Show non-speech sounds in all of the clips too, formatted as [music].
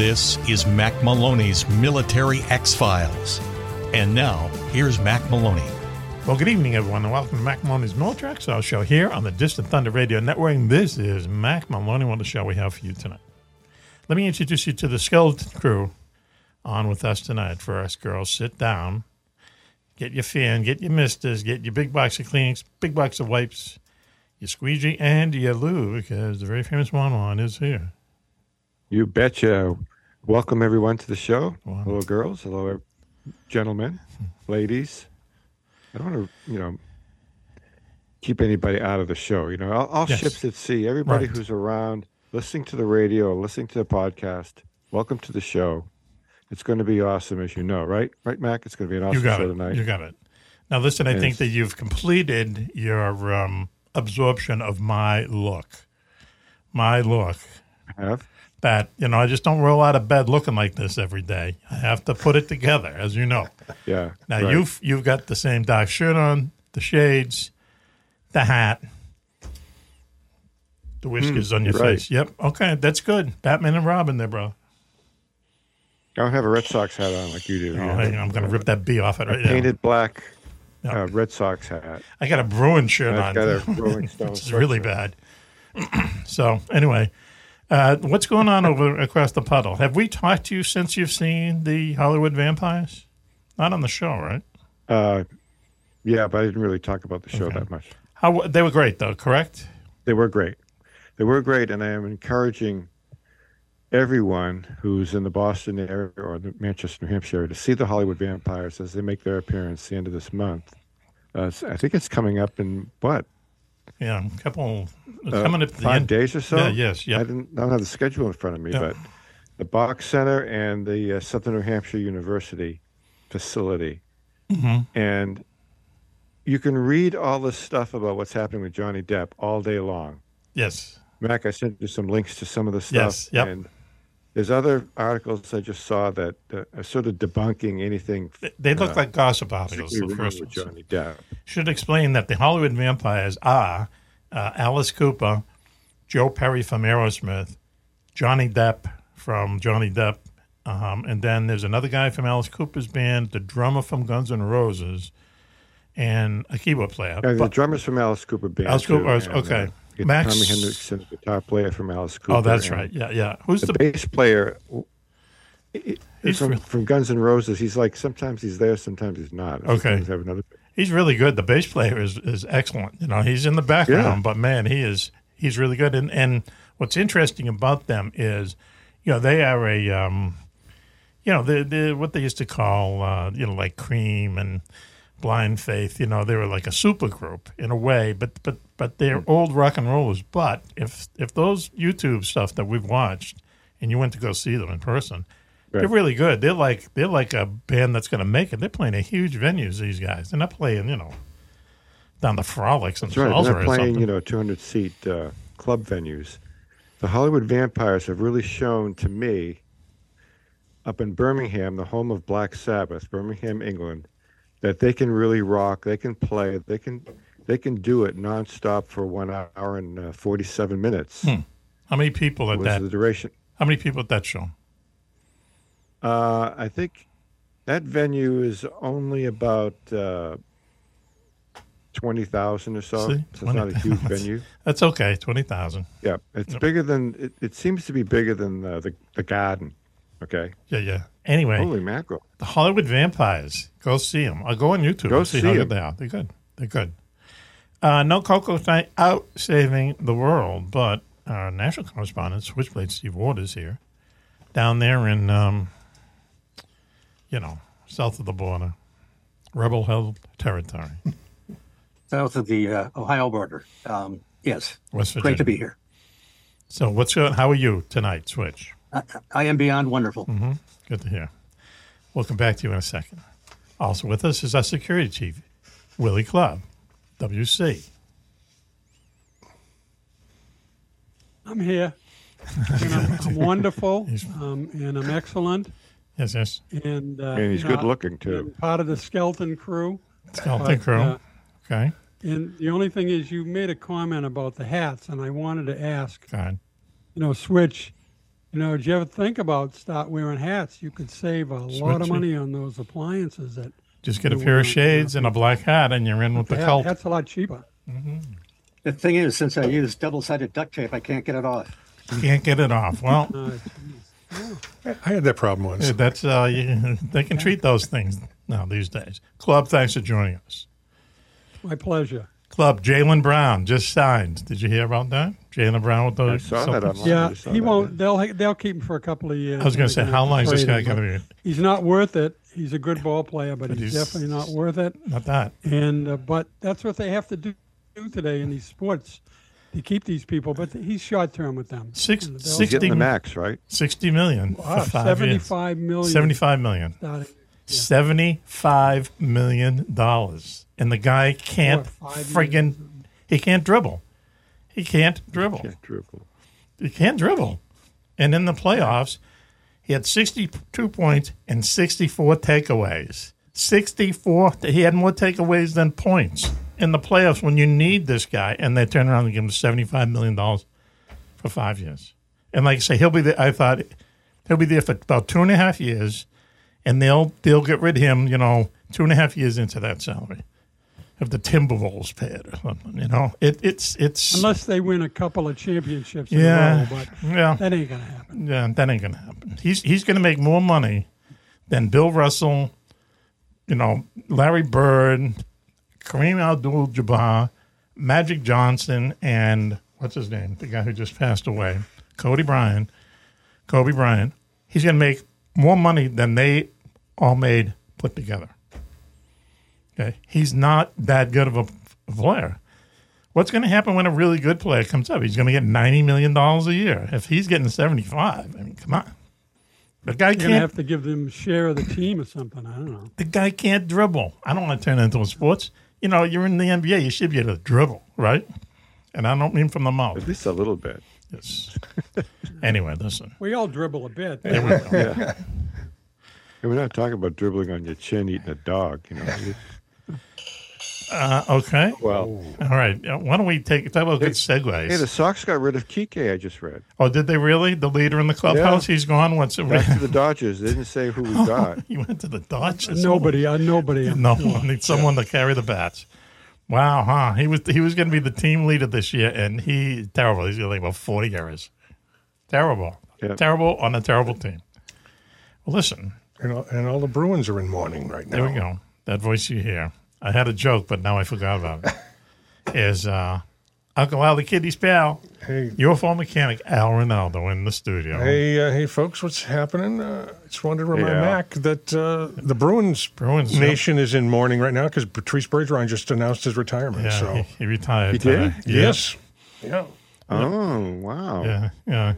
This is Mac Maloney's Military X Files. And now, here's Mac Maloney. Well, good evening, everyone, and welcome to Mac Maloney's Military X Files show here on the Distant Thunder Radio Network. And this is Mac Maloney, what the show we have for you tonight. Let me introduce you to the skeleton crew on with us tonight. First, girls, sit down. Get your fan, get your misters, get your big box of Kleenex, big box of wipes, your squeegee, and your loo, because the very famous Juan Juan is here. You betcha. Welcome everyone to the show. Wow. Hello, girls. Hello, gentlemen, [laughs] ladies. I don't want to, you know, keep anybody out of the show. You know, all, all Yes. ships at sea. Everybody Right. who's around, listening to the radio, listening to the podcast. Welcome to the show. It's going to be awesome, as you know, right? Right, Mac. It's going to be an awesome you got show it. tonight. You got it. Now, listen, I think Yes. that you've completed your um, absorption of my look. My look. Have That, you know, I just don't roll out of bed looking like this every day. I have to put it together, as you know. [laughs] yeah. Now right. you've you've got the same dark shirt on, the shades, the hat, the whiskers on your right. face. Yep. Okay, that's good. Batman and Robin there, bro. I don't have a Red Sox hat on like you do. Oh, You hang on, I'm going to rip that B off it right now. painted black Yeah. uh, Red Sox hat. I got a Bruin shirt on. got a [laughs] Stone which is really bad. [clears throat] so anyway, uh, what's going on over across the puddle? Have we talked to you since you've seen the Hollywood Vampires? Not on the show, right? Uh, yeah, but I didn't really talk about the show Okay. that much. How they were great though, correct? They were great. They were great, and I am encouraging everyone who's in the Boston area or the Manchester, New Hampshire area to see the Hollywood Vampires as they make their appearance the end of this month. Uh, I think it's coming up in what Yeah, a couple uh, coming up five days or so. Yeah, yes, I yeah. didn't. I don't have the schedule in front of me, Yeah. but the Boch Center and the uh, Southern New Hampshire University facility, Mhm. and you can read all this stuff about what's happening with Johnny Depp all day long. Yes. Mac, I sent you some links to some of the stuff. Yes, yep. And there's other articles I just saw that uh, are sort of debunking anything. They- They look uh, like gossip articles. The first with. Johnny Depp. Should explain that the Hollywood Vampires are uh, Alice Cooper, Joe Perry from Aerosmith, Johnny Depp from Johnny Depp, um, and then there's another guy from Alice Cooper's band, the drummer from Guns N' Roses, and a keyboard player. Yeah, the But- drummer's from Alice Cooper band. Alice too, Cooper and, okay. Uh, Max- Tommy Henriksen, guitar player from Alice Cooper. oh, that's right. Yeah, yeah. Who's The the? bass player He's from, from Guns N' Roses. He's like sometimes he's there, sometimes he's not. Okay. Sometimes have another. He's really good. The bass player is is excellent. You know, he's in the background, Yeah. but man, he is he's really good. And and what's interesting about them is, you know, they are a um, you know, they they what they used to call uh, you know like Cream and Blind Faith. You know, they were like a super group in a way, but but but they're old rock and rollers. But if if those YouTube stuff that we've watched, and you went to go see them in person. They're really good. They're like they're like a band that's going to make it. They're playing at huge venues. These guys. They're not playing, you know, down the Frolics and That's right. They're not playing, you know, 200 seat uh, club venues. The Hollywood Vampires have really shown to me, up in Birmingham, the home of Black Sabbath, Birmingham, England, that they can really rock. They can play. They can they can do it nonstop for one hour and uh, 47 minutes. How many people at that? the duration? How many people at that show? Uh, I think that venue is only about uh, 20,000 or so. See? So it's not a [laughs] huge 20,000. venue. That's okay. Twenty thousand. Yeah, it's bigger than it, it seems to be bigger than uh, the the garden. Okay. Yeah, yeah. Anyway, Holy mackerel. the Hollywood Vampires. Go see them. I'll go on YouTube. Go see, see how good they are. They're good. They're good. Uh, no Coco night out saving the world, but our national correspondent, Switchblade Steve Ward, is here. Down there in, um, you know, south of the border, rebel held territory, [laughs] south of the uh, Ohio border. Um, yes, West Virginia. great to be here. So, what's going? How are you tonight, Switch? I, I am beyond wonderful. Good to hear. We'll come back to you in a second. Also with us is our security chief, Willie Clubb, WC. I'm here. And I'm, I'm [laughs] wonderful, um, and I'm excellent, Yes, yes. and uh, And he's you know, good looking, too. Part of the skeleton crew. Skeleton But, crew. uh, okay. And the only thing is, you made a comment about the hats, and I wanted to ask, God. you know, switch. You know, did you ever think about start wearing hats? You could save a lot of Switch it. money on those appliances. That Just get a pair of shades and a black hat, and you're in with the hat, cult. That's a lot cheaper. The thing is, since I use double-sided duct tape, I can't get it off. Can't get it off. Well, [laughs] I had that problem once. that's uh, you, [laughs] they can treat those things now these days. Clubb, thanks for joining us. my pleasure. Clubb, Jaylen Brown just signed. Did you hear about that? Jaylen Brown with I those. saw that online. Yeah, I saw he won't. They'll they'll keep him for a couple of years. I was going to say, how long is this guy going to be? He's not worth it. He's a good ball player, but, But he's, he's- definitely not worth it. Not that. And uh, but that's what they have to do, do today in these sports to keep these people. But he's short term with them. Six, And 60, getting the max, right? 60 million Wow, for five years. 75 million 75 million. starting. $75 million. And the guy can't What, five friggin' he can't dribble. He can't dribble. Can't dribble. He can't dribble. And in the playoffs, he had 62 points and 64 takeaways. 64. He had more takeaways than points in the playoffs when you need this guy. And they turn around and give him $75 million for five years. And like I say, he'll be there. I thought he'll be there for about two and a half years, and they'll they'll get rid of him. You know, two and a half years into that salary, if the Timberwolves pay it or something. You know, it it's it's Unless they win a couple of championships in yeah row, but yeah that ain't gonna happen. yeah that ain't gonna happen. He's he's gonna make more money than Bill Russell, you know, Larry Bird, Kareem Abdul-Jabbar, Magic Johnson, and what's his name? The guy who just passed away, Cody Bryant, Kobe Bryant. He's going to make more money than they all made put together. Okay, he's not that good of a player. What's going to happen when a really good player comes up? He's going to get ninety million dollars a year. If he's getting seventy-five, I mean, come on. The guy You're can't. have to give them a share of the team or something. I don't know. the guy can't dribble. I don't want to turn into a sports. You know, you're in the NBA. You should be able to dribble, right? And I don't mean from the mouth. At least a little bit. Yes. [laughs] anyway, listen. We all dribble a bit. There we go. Yeah. And we're not talking about dribbling on your chin eating a dog, you know. Uh, okay. Well, All right. Why don't we take talk about good segues? hey, the Sox got rid of Kike. I just read. oh, did they really? The leader in the clubhouse? He's gone. What's it? Back to the Dodgers. They didn't say who we [laughs] got. he went to the Dodgers. Nobody, uh, nobody. I'm [laughs] No sure. one needs someone to carry the bats. Wow, huh? He was he was going to be the team leader this year, and he terrible. He's going to like about forty errors. Terrible, Yeah. terrible on a terrible team. Well, listen, And all, and all the Bruins are in mourning right now. there we go. That voice you hear. I had a joke, but now I forgot about it. [laughs] Is uh, Uncle Al the Kidney's pal, Hey, UFO mechanic Al Ronaldo in the studio. hey, uh, hey, folks, what's happening? Uh, just wanted to remind Yeah. Mac that uh, the Bruins, Bruins, yeah. nation is in mourning right now because Patrice Bergeron just announced his retirement. Yeah, so he, he retired. He did? today. Yeah. yes, yeah. Oh, wow. Yeah, yeah.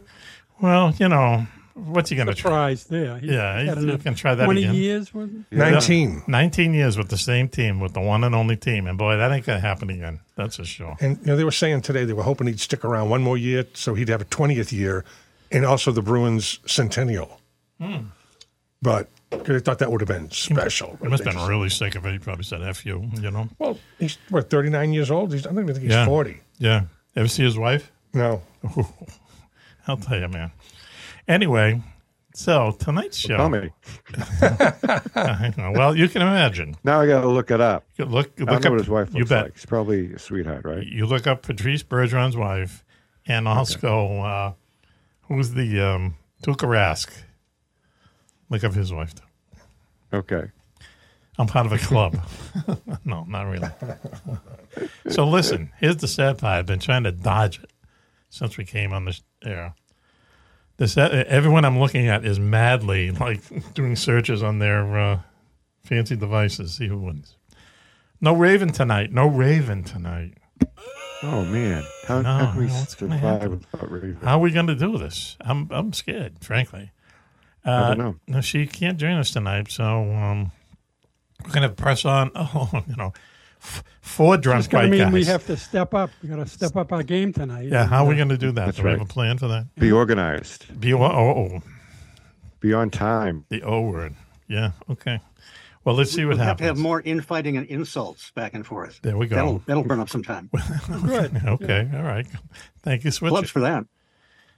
Well, you know, what's he going to try? Surprise there. He Yeah, he- had he enough- can try that 20 again. years, was it? Nineteen. 19 years with the same team, with the one and only team. And boy, that ain't going to happen again. That's for sure. And you know, they were saying today they were hoping he'd stick around one more year so he'd have a 20th year and also the Bruins centennial. But 'cause they thought that would have been special. Hmm. He must have been really sick of it. He probably said, F you, you know? Well, he's what, 39 years old? He's, I don't even think he's Yeah. 40. Yeah. Ever see his wife? No. [laughs] I'll tell you, man. Anyway, so tonight's show. Tell me. [laughs] [laughs] well, you can imagine. Now I got to look it up. You look, I look know up, what his wife you bet. like. She's probably a sweetheart, right? You look up Patrice Bergeron's wife, and also uh, who's the um, Tuukka Rask. Look up his wife. Okay. I'm part of a club. [laughs] no, not really. so listen, here's the sad part. I've been trying to dodge it since we came on this air. This everyone I'm looking at is madly like [laughs] doing searches on their uh, fancy devices. See who wins. No Raven tonight. No Raven tonight. Oh man, how, No, how can we no, survive without Raven? How are we going to do this? I'm I'm scared, frankly. Uh, I don't know. No, she can't join us tonight, so um, we're going to press on. [laughs] Oh, you know, f- four drunk It's going white to mean we have to step up. We got to step up our game tonight. yeah, how are we going to do that? That's do we have a plan for that? Be organized. Be oh, oh, Be on time. the O word. Yeah. Okay. Well, let's see what happens. We'll have to have more infighting and insults back and forth. There we go. That'll that'll burn up some time. [laughs] Good. Okay. All right. Thank you, Clubs Switch. for that.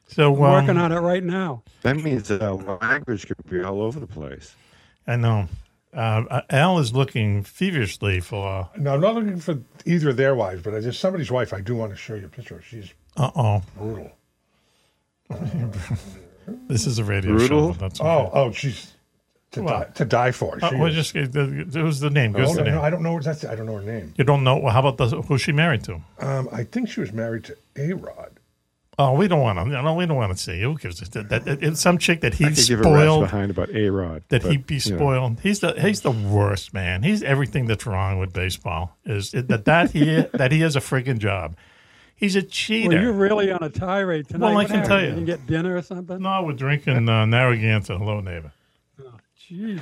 So We're working um, on it right now. That means uh, language could be all over the place. I know. Uh, Al is looking feverishly for. No, I'm not looking for either of their wives, but I just somebody's wife. I do want to show you a picture. She's Uh oh. brutal. [laughs] This is a radio Brutal? show. but That's Oh, oh, she's to Well, die to die for. She Uh, well, is. just it was the name. Oh, Give the no, name. no, I don't know. That's I don't know her name. You don't know. Well, how about the, who she married to? Um, I think she was married to A Rod. Oh, we don't want to. No, we don't want to see. Who gives a that, that, that- It's some chick that he I give a spoiled. behind about A Rod. That he be spoiled. He's the he's the worst man. He's everything that's wrong with baseball. Is that that he that he has a freaking job. He's a cheater. Well, you're really on a tirade tonight. Well, I can tell you. didn't get dinner or something? no, we're drinking uh, Narragansett. Hello, neighbor. Jeez.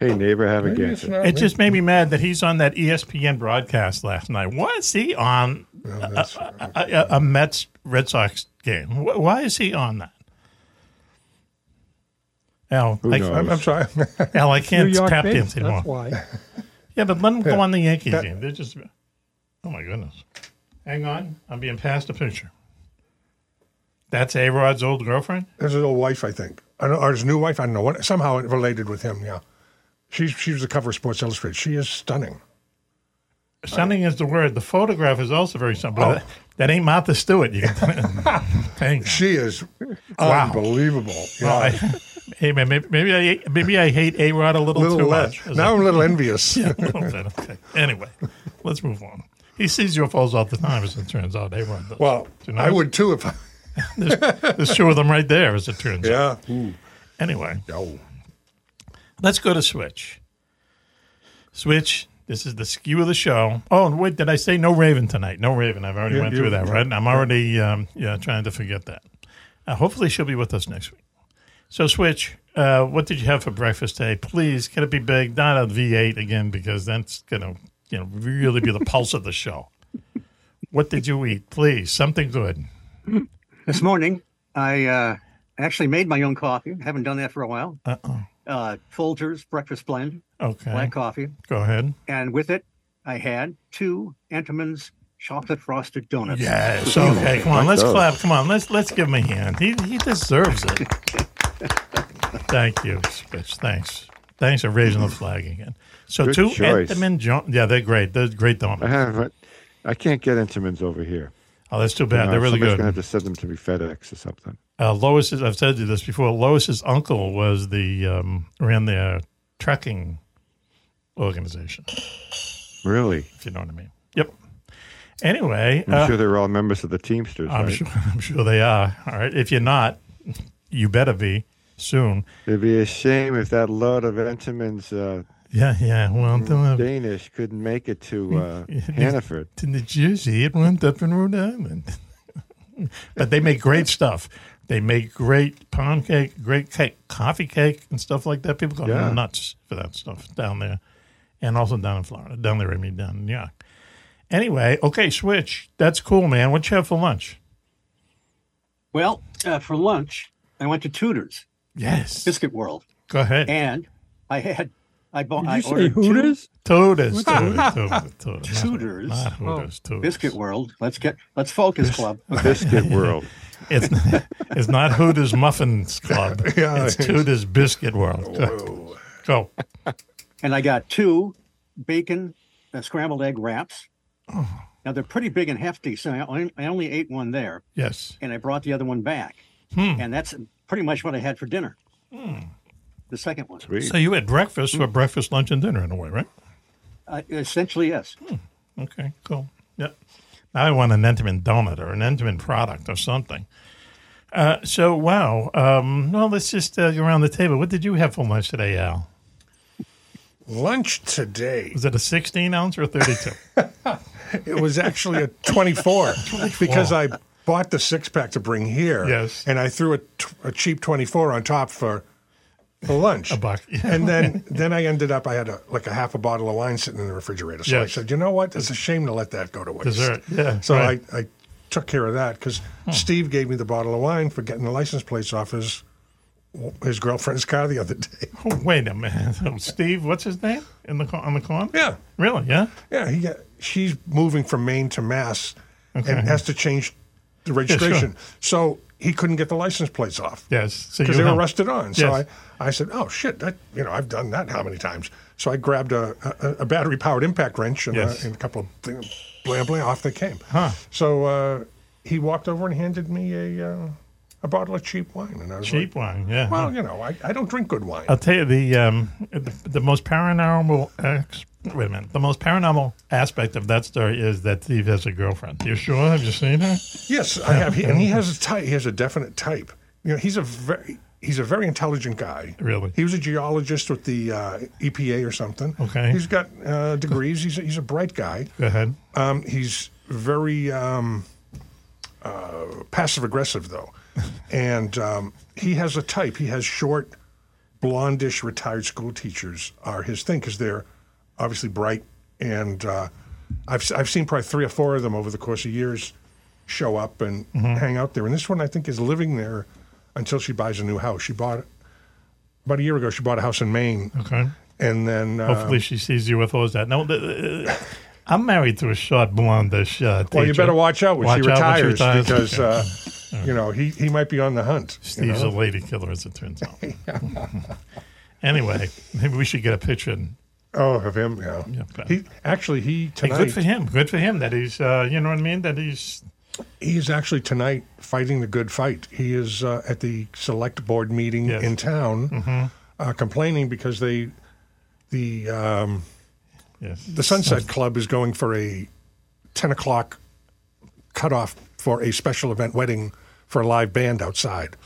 Hey, neighbor, have a Maybe it's guess. It me. just made me mad that he's on that ESPN broadcast last night. Why is he on No, that's- a, a, a Mets Red Sox game? Wh- Why is he on that? Al, Who I, knows? I'm, I'm sorry. [laughs] Al, I can't York tap dance anymore. That's why. [laughs] Yeah, but let him go on the Yankees That- game. They're just. Oh my goodness! Hang on, I'm being passed a picture. That's A Rod's old girlfriend. There's his old wife, I think. I don't, or his new wife. I don't know. What, somehow related with him. Yeah. She's she was the cover of Sports Illustrated. She is stunning. Stunning is the word. The photograph is also very simple. Oh. That, that ain't Martha Stewart. You can, [laughs] Thank. She is Wow. unbelievable. Yeah. I, [laughs] hey man, maybe, maybe I maybe I hate A Rod a little, little too less. much. Is Now that- I'm a little envious. [laughs] Yeah, a little bit. Okay. Anyway, let's move on. He sees your UFOs all the time, as it turns out. A Rod does. Well, You know? I would too if I. there's, there's two of them right there, as it turns out. Yeah. Anyway, No. let's go to Switch. Switch. This is the skew of the show. Oh, and wait, did I say no Raven tonight? No Raven. I've already Yeah, went through that, right? I'm already um, yeah trying to forget that. Uh, hopefully, she'll be with us next week. So, Switch, uh, what did you have for breakfast today? Please, can it be big? Not a V8 again, because that's gonna you know really be the pulse of the show. What did you eat? Please, something good. This morning, I uh, actually made my own coffee. Haven't done that for a while. Uh oh. Uh, Folgers breakfast blend, Okay, black coffee, go ahead. and with it, I had two Entenmann's chocolate frosted donuts. Yes. Okay. Come on. Let's clap. Come on. Let's let's give him a hand. He he deserves it. [laughs] Thank you, Spitz. Thanks. Thanks for raising the flag again. So Good two choice. Entenmann jo- Yeah, they're great. They're great donuts. I donuts. have. I can't get Entenmann's over here. Oh, that's too bad. Uh, They're really somebody's good. gonna have to send them to me FedEx or something. Uh, Lois's. I've said you this before. Lois's uncle was the um, ran their trucking organization. Really? If you know what I mean. Yep. Anyway, I'm uh, sure they're all members of the Teamsters. I'm right? sure. [laughs] I'm sure they are. All right. If you're not, you better be soon. It'd be a shame if that load of Entenmann's uh, Yeah. Yeah. Well, don't Danish couldn't make it to uh, [laughs] Yeah. Hannaford. to New Jersey. It went up in Rhode Island. [laughs] but they make great [laughs] stuff. They make great pound cake, great cake, coffee cake, and stuff like that. People go Yeah. nuts for that stuff down there, and also down in Florida. Down there, I mean, down in New York. Anyway, okay, switch. That's cool, man. What you have for lunch? Well, uh, for lunch, I went to Tudor's Yes. Biscuit World, Go ahead. and I had I bought Did I you say ordered Hooters? Tooters. Tooters. Tooters. Tooters. Tudors. Not Hooters. Tooters. Biscuit World. Let's get let's focus, Clubb. [laughs] Biscuit World. It's, it's not Hooters Muffins Club. [laughs] Yeah, it's it's- Hooters Biscuit World. Go. Go. and I got two bacon uh, scrambled egg wraps. Oh. Now they're pretty big and hefty, so I only, I only ate one there, Yes. and I brought the other one back, Hmm. and that's pretty much what I had for dinner. The second one. Sweet. So you had breakfast for breakfast, lunch, and dinner in a way, right? Uh, essentially, yes. Okay, cool. Yep. Now I want an Entenmann donut or an Entenmann product or something. Uh, so, wow. Um, well, let's just uh, go around the table. What did you have for lunch today, Al? Lunch today. Was it a 16 ounce or a 32? [laughs] It was actually a 24 [laughs] because I bought the six pack to bring here. Yes. And I threw a, t- a cheap 24 on top for for lunch. A buck. Yeah. and then [laughs] then I ended up I had a like a half a bottle of wine sitting in the refrigerator. So I said, you know what? It's a shame to let that go to waste. Dessert, yeah, So right. Hmm. I, I took care of that because Steve gave me the bottle of wine for getting the license plates off his his girlfriend's car the other day. [laughs] Oh, wait a minute. [laughs] Steve, what's his name in the on the con? Yeah. Really? Yeah. Yeah, he got, she's moving from Maine to Mass Okay. and has to change the registration. So he couldn't get the license plates off Yes. Because you they were rusted on. So Yes. I, I said, "Oh shit, that you know I've done that how many times?" So I grabbed a, a, a battery powered impact wrench and, Yes. a, and a couple of things, blam blam, off they came. Huh. So uh, he walked over and handed me a uh, a bottle of cheap wine, and I was Cheap like, wine, yeah. Well, you know, I, I don't drink good wine. I'll tell you the um, the, the most paranormal. Ex- wait a minute. The most paranormal aspect of that story is that Steve has a girlfriend. You sure? Have you seen her? Yes, I have. He, and he has a type. He has a definite type. You know, he's a very he's a very intelligent guy. Really? He was a geologist with the uh, EPA or something. Okay. He's got uh, degrees. He's a, he's a bright guy. Go ahead. Um, he's very um, uh, passive aggressive though, and um, he has a type. He has short, blondish retired school teachers are his thing because they're obviously bright, and uh, I've I've seen probably three or four of them over the course of years show up and hang out there. And this one I think is living there until she buys a new house. She bought it about a year ago. She bought a house in Maine, Okay. and then uh, Hopefully she sees you with UFOs. That no. I'm married to a short blondish. Uh, Well, you better watch out when she Watch when retires, retires. because uh, [laughs] you know he, he might be on the hunt. Steve's know? a lady killer, as it turns out. [laughs] [laughs] anyway, maybe we should get a picture. And, Oh, of him, yeah. Yeah, but- He actually he hey, tonight good for him. Good for him that he's. Uh, you know what I mean? That he's. he's actually tonight fighting the good fight. He is uh, at the select board meeting Yes. in town, uh, complaining because they the um, Yes. the Sunset Club is going for a ten o'clock cutoff for a special event wedding for a live band outside,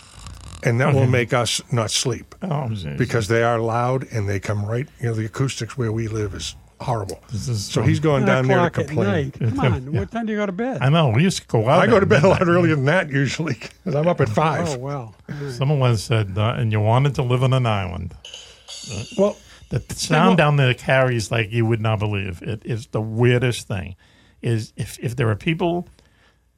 and that will make us not sleep. Oh, because they are loud and they come right. You know, the acoustics where we live is horrible. Is so he's going down there to o'clock at complain. Come on, [laughs] Yeah. what time do you go to bed? I know. We used to go out. I go to bed a lot earlier than that usually because I'm up at five. oh well. Someone once said, uh, and you wanted to live on an island. Well, The sound down there carries like you would not believe. It is the weirdest thing. Is if if there are people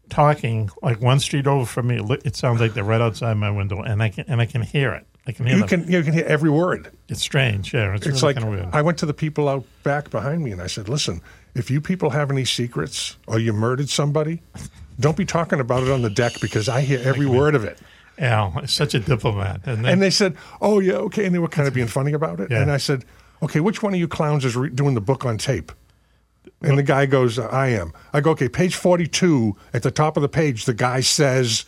talking like one street over from me, it sounds like they're right outside my window, and I can and I can hear it. I can hear you them. can you can hear every word. It's strange. Yeah, it's, It's really like kind of. I went to the people out back behind me and I said, "Listen, if you people have any secrets or you murdered somebody, don't be talking about it on the deck because I hear every word of it." Al is such a diplomat, and, And they said, "Oh yeah, okay," and they were kind of being funny about it. Yeah. And I said, "Okay, which one of you clowns is re- doing the book on tape?" And the guy goes, uh, "I am." I go, "Okay, page forty-two at the top of the page, the guy says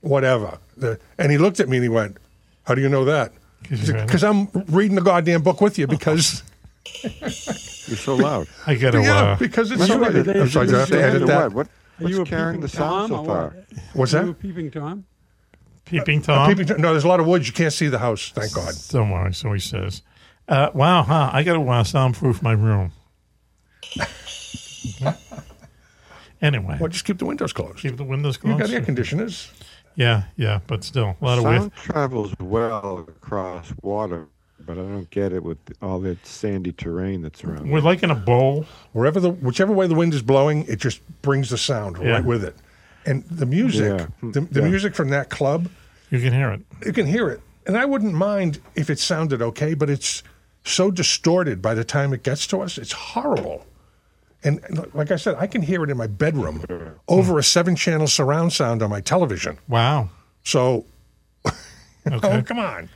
whatever," The- and he looked at me and he went, "How do you know that?" 'Cause you read it. Because I'm reading the goddamn book with you because [laughs] You're so loud. I got to. yeah, uh, because it's so. are they- I'm sorry, do I have to edit that? What? What, Are you what's carrying the sound Tom so far? What's that? you a peeping Tom? peeping Tom. Peeping- no, there's a lot of woods. You can't see the house. Thank God. Don't worry. So he says, uh, "Wow, huh? I got to uh, soundproof my room." [laughs] Okay. [laughs] Anyway, Well, just keep the windows closed. keep the windows closed. You've got air conditioners. Yeah, yeah, but still a lot of wind. Travels well across water, but I don't get it with all that sandy terrain that's around. We're like in a bowl. wherever the whichever way the wind is blowing, it just brings the sound Yeah. right with it. And the music, Yeah. the, the Yeah. music from that club, You can hear it. you can hear it. And I wouldn't mind if it sounded okay, but it's so distorted by the time it gets to us. It's horrible. And like I said, I can hear it in my bedroom over a seven-channel surround sound on my television. Wow. So, [laughs] Okay. oh come on.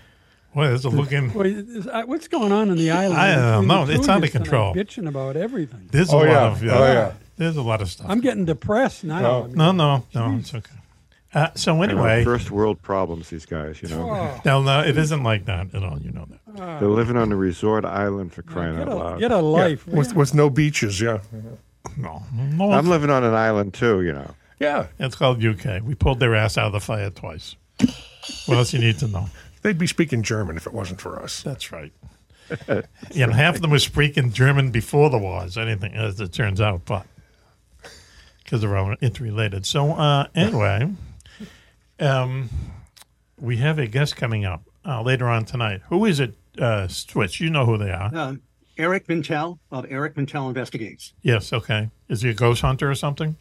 Well, there's a looking. Wait, is- uh, what's going on in the island? I don't know. the It's two out of control. Bitching about everything. There's Oh, a lot yeah. of. Oh, yeah. There's a lot of stuff. I'm getting depressed now. No. I mean, no, no, no. It's okay. Uh, so anyway, first world problems. These guys, you know, Oh, no, no, it isn't like that at all. You know that. they're living on a resort island for crying get out a, loud. get a life. with with no beaches. Yeah, No, no, I'm living on an island too. You know. yeah. it's called UK. We pulled their ass out of the fire twice. What else you need to know? They'd be speaking German if it wasn't for us. That's right. [laughs] you know, half of them were speaking German before the wars. Anything as it turns out, but because they're all interrelated. So uh, anyway, um, we have a guest coming up uh, later on tonight. Who is it? Uh, Switch, you know who they are. Uh, Eric Mintel of Eric Mintel Investigates. Yes, okay. Is he a ghost hunter or something?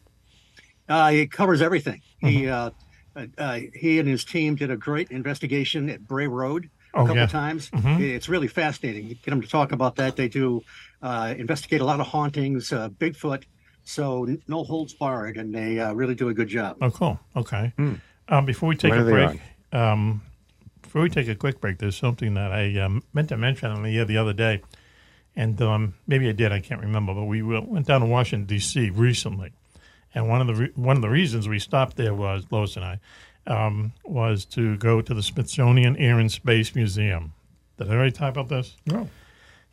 Uh, he covers everything. He uh, uh, uh, he and his team did a great investigation at Bray Road a Oh, couple yeah. of times. It's really fascinating. Get them to talk about that. They do uh, investigate a lot of hauntings, uh, Bigfoot. So n- no holds barred, and they uh, really do a good job. Oh, cool. Okay. Um, before we take When a break, um, before we take a quick break, there's something that I um, meant to mention on the air the other day, and um, maybe I did. I can't remember, but we went down to Washington D.C. recently, and one of the re- one of the reasons we stopped there was Lois and I um, was to go to the Smithsonian Air and Space Museum. Did I already talk about this? No.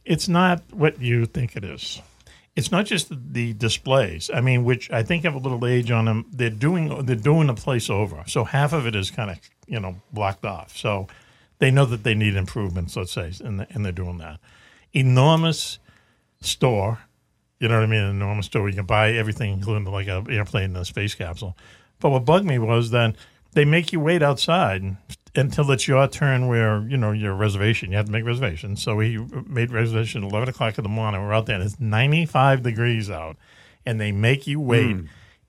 it's not what you think it is. It's not just the, displays. I mean, which I think have a little age on them. They're doing they're doing the place over. So half of it is kind of you know blocked off. So they know that they need improvements. Let's say, and and they're doing that. Enormous store. You know what I mean? An enormous store. You can buy everything, including like an airplane and a space capsule. But what bugged me was then they make you wait outside until it's your turn where, you know, your reservation. You have to make reservations. So we made reservation at 11 o'clock in the morning. We're out there and it's 95 degrees out. And they make you wait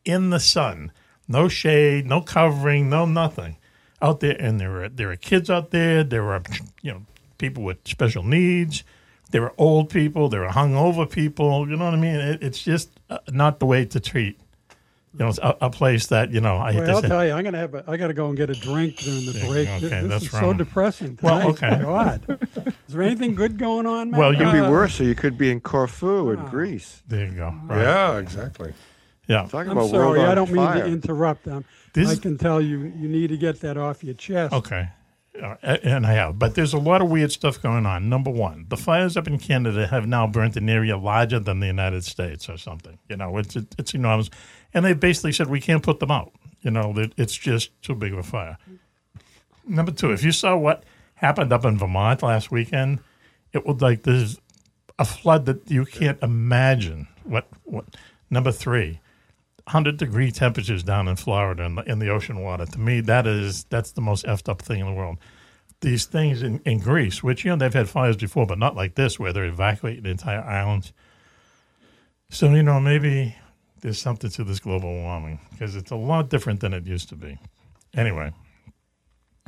in the sun. No shade, no covering, no nothing. Out there. And there are, there are kids out there. There are, you know, people with special needs. There are old people. There are hungover people. You know what I mean? It, it's just uh, not the way to treat, you know, a, a place that you know. I well, I'll say- tell you, I'm gonna have a, I gotta go and get a drink during the Yeah, break. okay, this that's is so wrong. depressing. Well, okay. God, is there anything good going on? Man? Well, you- Could be Uh, worse. So you could be in Corfu in Greece. There you go. Right. Yeah, exactly. Yeah. Talking I'm about sorry, world I don't mean fire. to interrupt. Um, This- I can tell you, you need to get that off your chest. Okay. Uh, and I have, but there's a lot of weird stuff going on. Number one, the fires up in Canada have now burnt an area larger than the United States or something. You know, it's it's enormous, and they basically said we can't put them out. You know, that it's just too big of a fire. Number two, if you saw what happened up in Vermont last weekend, it was like there's a flood that you can't imagine. What what? Number three, hundred degree temperatures down in Florida in the, in the ocean water. To me, that is that's the most effed up thing in the world. These things in, in Greece, which you know they've had fires before, but not like this, where they're evacuating the entire islands. So you know maybe there's something to this global warming because it's a lot different than it used to be. Anyway,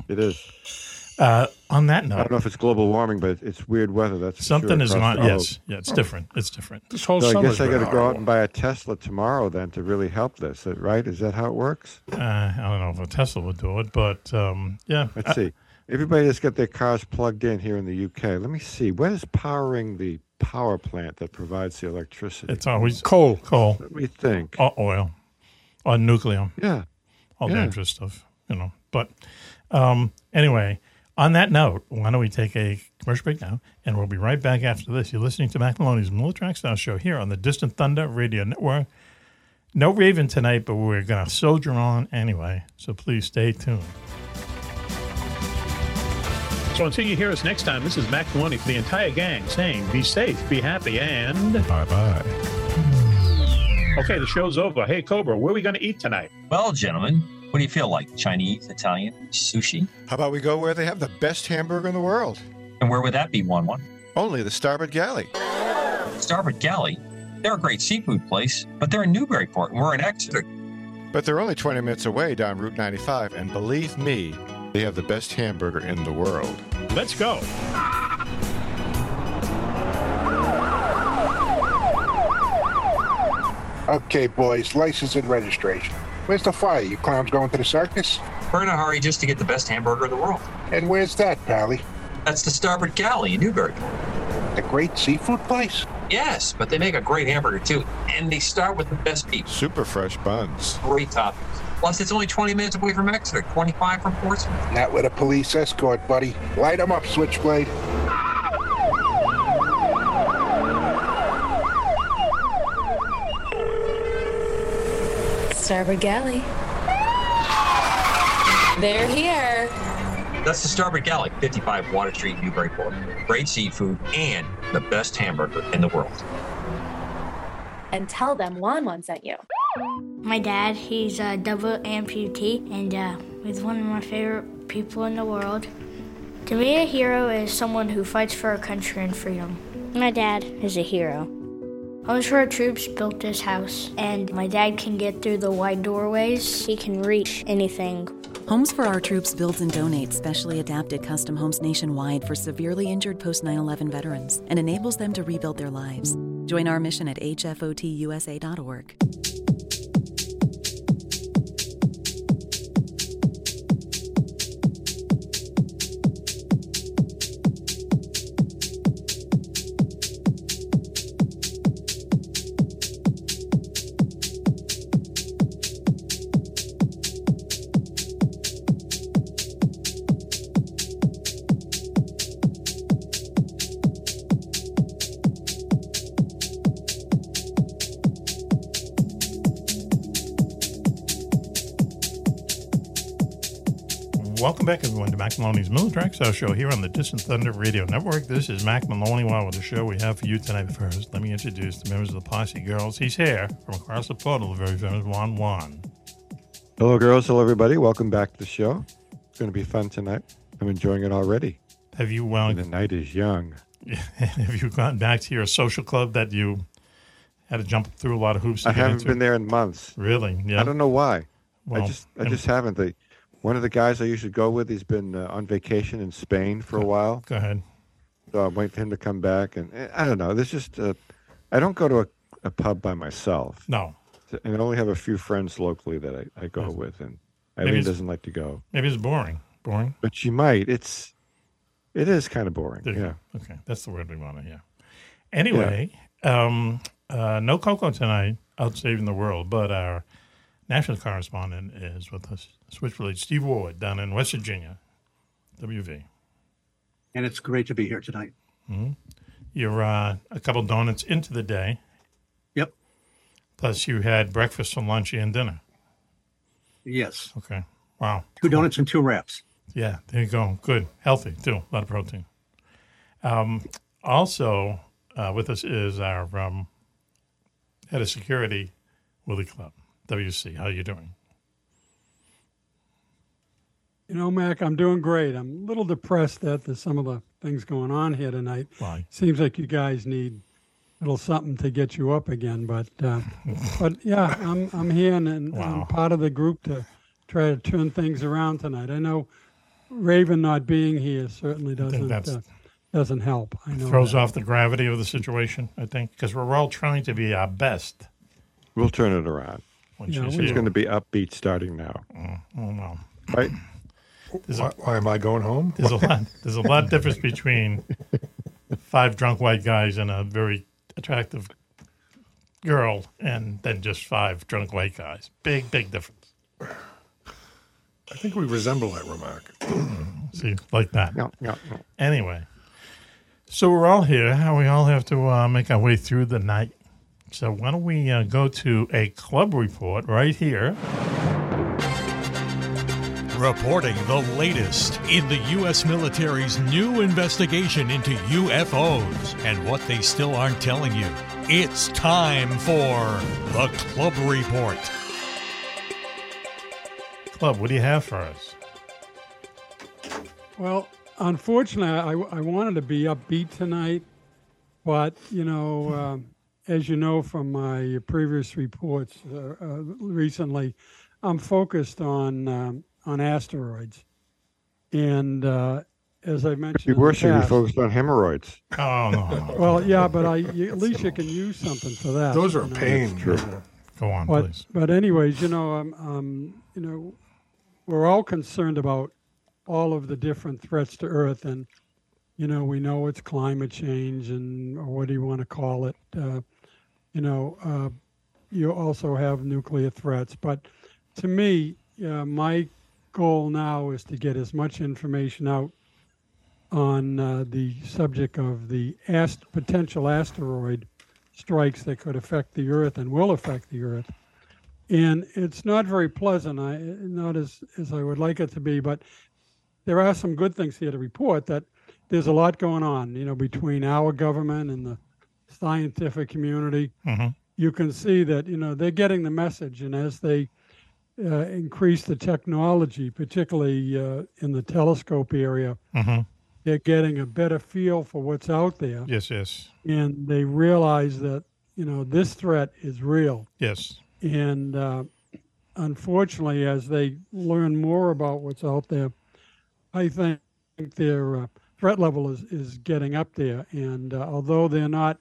It is. uh, on that note, I don't know if it's global warming, but it's weird weather. That's something sure, is not. the- Yes, yeah, it's different. It's different. This whole So I guess I got to go out and buy a Tesla tomorrow then to really help this, right? Is that how it works? Uh, I don't know if a Tesla would do it, but um, yeah, Let's see. Everybody that's got their cars plugged in here in the UK. Let me see. What is powering the power plant that provides the electricity? it's always Coal. coal Let me think. or oil or nuclear. Yeah. all Yeah. dangerous stuff, you know. But um, anyway, on that note, why don't we take a commercial break now, and we'll be right back after this. You're listening to Mac Maloney's Military X Files Show here on the Distant Thunder Radio Network. No Raven tonight, but we're going to soldier on anyway, so please stay tuned. So until you hear us next time, this is Mac Maloney for the entire gang saying be safe, be happy, and Bye bye. okay, the show's over. Hey, Cobra, where are we going to eat tonight? Well, gentlemen, what do you feel like? Chinese, Italian, sushi? How about we go where they have the best hamburger in the world? And where would that be, one one? Only the Starboard Galley. Starboard Galley. They're a great seafood place, but they're in Newburyport and we're in Exeter. But they're only 20 minutes away down Route 95, and believe me, they have the best hamburger in the world. Let's go. Okay, boys, license and registration. Where's the fire? You clowns going to the circus? We're in a hurry just to get the best hamburger in the world. And where's that, Pally? That's the Starboard Galley in Newburyport. The great seafood place? Yes, but they make a great hamburger too, and they start with the best beef. Super fresh buns. Great toppings. Plus, it's only 20 minutes away from Exeter, 25 from Portsmouth. Not with a police escort, buddy. Light 'em up, Switchblade. Starboard Galley. They're here. That's the Starboard Galley, 55 Water Street, Newburyport. Great seafood and the best hamburger in the world. And tell them Juan Juan sent you. My dad, he's a double amputee, and uh, he's one of my favorite people in the world. To me, a hero is someone who fights for our country and freedom. My dad is a hero. Our Troops built this house, and my dad can get through the wide doorways. He can reach anything. Homes for Our Troops builds and donates specially adapted custom homes nationwide for severely injured post 9 11 veterans and enables them to rebuild their lives. Join our mission at hfotusa.org. Welcome back, everyone, to Mac Maloney's Military X Files Show here on the Distant Thunder Radio Network. This is Mac Maloney. Wow, with the show we have for you tonight. First, let me introduce the members of the Posse Girls. He's here from across the portal, the very famous Juan Juan. Hello, girls. Hello, everybody. Welcome back to the show. It's going to be fun tonight. I'm enjoying it already. Have you well? And the night is young. [laughs] have you gone back to your social club that you had to jump through a lot of hoops? To I haven't into? been there in months. Really? Yeah. I don't know why. Well, I just I just haven't. The one of the guys I usually go with, he's been uh, on vacation in Spain for a while. Go ahead. So I'm waiting for him to come back, and eh, I don't know. There's just uh, I don't go to a, a pub by myself. No. and I only have a few friends locally that I, I go with, and Eileen doesn't like to go. Maybe it's boring. Boring. But she might. It's it is kind of boring. There Yeah. Okay, that's the word we want to hear. Anyway, um, uh, no Coco tonight, out saving the world, but our national correspondent is with us, Switchblade Steve Ward down in West Virginia, WV. And it's great to be here tonight. hmm You're uh, a couple donuts into the day. Yep. Plus, you had breakfast for lunch and dinner. Yes. Okay. Wow. Two donuts and two wraps. Yeah, there you go. Good. Healthy, too. A lot of protein. Um, also, uh, with us is our um, head of security, Willie Clubb, WC. How are you doing? You know, Mac, I'm doing great. I'm a little depressed at the, some of the things going on here tonight. Why? Seems like you guys need a little something to get you up again. But uh, [laughs] but yeah, I'm I'm here and, and I'm part of the group to try to turn things around tonight. I know Raven not being here certainly doesn't uh, doesn't help. I know Throws that. off the gravity of the situation, I think, because we're all trying to be our best. We'll turn it around. When Yeah, she's It's going to be upbeat starting now. Oh, no. Right? [clears throat] There's Why, why am I going home? There's a lot. There's a lot of difference between five drunk white guys and a very attractive girl, and then just five drunk white guys. Big, big difference. I think we resemble that remark. [clears throat] See, like that. Yeah, yeah, yeah. Anyway, so we're all here. and We all have to uh, make our way through the night. So why don't we uh, go to a Clubb report right here? Reporting the latest in the U.S. military's new investigation into UFOs and what they still aren't telling you. It's time for the Clubb Report. Clubb, what do you have for us? Well, unfortunately, I, I wanted to be upbeat tonight, but you know, um, as you know from my previous reports uh, uh, recently, I'm focused on um, on asteroids, and uh, as I It'd mentioned, be in the worse if you focused on hemorrhoids. Oh no! no. [laughs] well, yeah, but I you, at least you can use something for that. Those are you know. pain. True. Go on, But please. but anyways, you know, um, um, you know, we're all concerned about all of the different threats to Earth, and you know, we know it's climate change and or what do you want to call it? Uh, you know, uh, you also have nuclear threats. But to me, uh, my goal now is to get as much information out on uh, the subject of the ast- potential asteroid strikes that could affect the Earth and will affect the Earth. And it's not very pleasant, I, not as, as I would like it to be, but there are some good things here to report that there's a lot going on, you know, between our government and the scientific community. Mm-hmm. You can see that, you know, they're getting the message. And as they uh, increase the technology, particularly uh, in the telescope area, Mm-hmm. they're getting a better feel for what's out there. Yes, yes, And they realize that, you know, this threat is real. yes. And uh, unfortunately, as they learn more about what's out there, I think their uh, threat level is, is getting up there. And uh, although they're not,